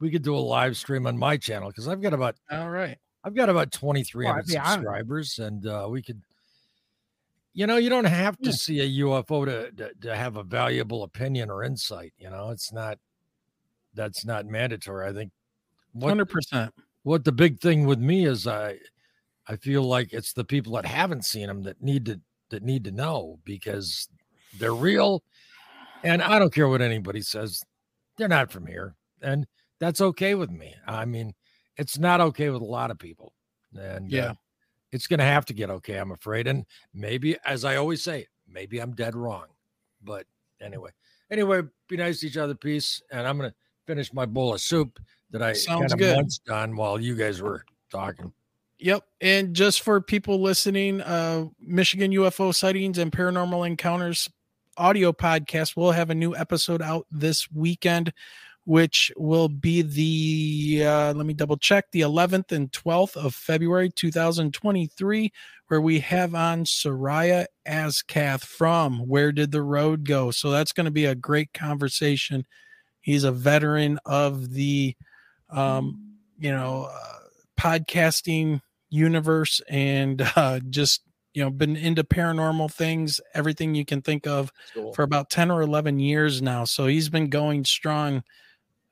We could do a live stream on my channel because I've got about all right. I've got about 2,300 Well, I'd subscribers, and uh, we could, you know, you don't have to Yeah. see a UFO to, to to have a valuable opinion or insight. You know, it's not that's not mandatory. I think Hundred percent. what the big thing with me is I I feel like it's the people that haven't seen them that need to that need to know because they're real, and I don't care what anybody says, they're not from here, and that's okay with me. I mean, it's not okay with a lot of people, and uh, Yeah. it's going to have to get okay, I'm afraid, and maybe, as I always say, maybe I'm dead wrong, but anyway, anyway, be nice to each other, peace, and I'm going to finish my bowl of soup that I kind of good. munched on while you guys were talking. Yep. And just for people listening, uh Michigan UFO sightings and paranormal encounters audio podcast will have a new episode out this weekend, which will be the uh let me double check the 11th and 12th of February 2023, where we have on Seriah Azkath from Where Did the Road Go? So that's going to be a great conversation. He's a veteran of the um, you know, uh, podcasting universe and uh, just you know been into paranormal things everything you can think of for about 10 or 11 years now so he's been going strong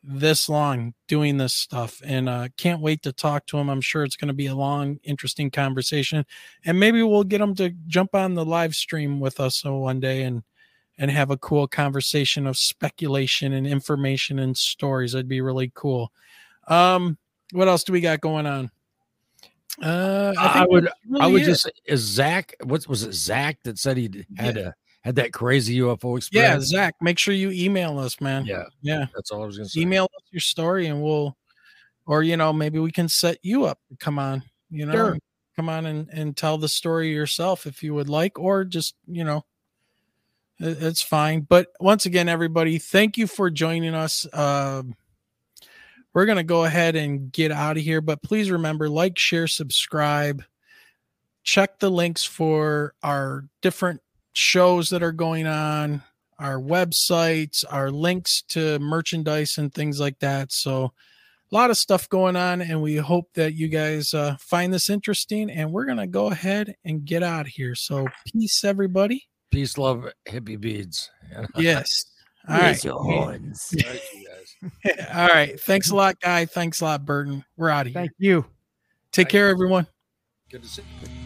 this long doing this stuff and uh can't wait to talk to him i'm sure it's going to be a long interesting conversation and maybe we'll get him to jump on the live stream with us uh, one day and and have a cool conversation of speculation and information and stories that'd be really cool um what else do we got going on uh I, think would, that's I would just is Zach. What was it? Zach that said he had Yeah. a had that crazy UFO experience. yeah zach make sure you email us man yeah, yeah that's all I was gonna say. email us your story and we'll or you know maybe we can set you up come on you know Sure. come on and, and tell the story yourself if you would like or just you know it- it's fine but once again everybody thank you for joining us um we're going to go ahead and get out of here but please remember like share subscribe check the links for our different shows that are going on our websites our links to merchandise and things like that. So a lot of stuff going on and we hope that you guys uh, find this interesting and we're going to go ahead and get out of here. So peace everybody. Peace, love, hippie beads. (laughs) yes. All right. horns. (laughs) all right. Thanks a lot guy. Thanks a lot burton. We're out of here. Thank you. take care everyone. Good to see you.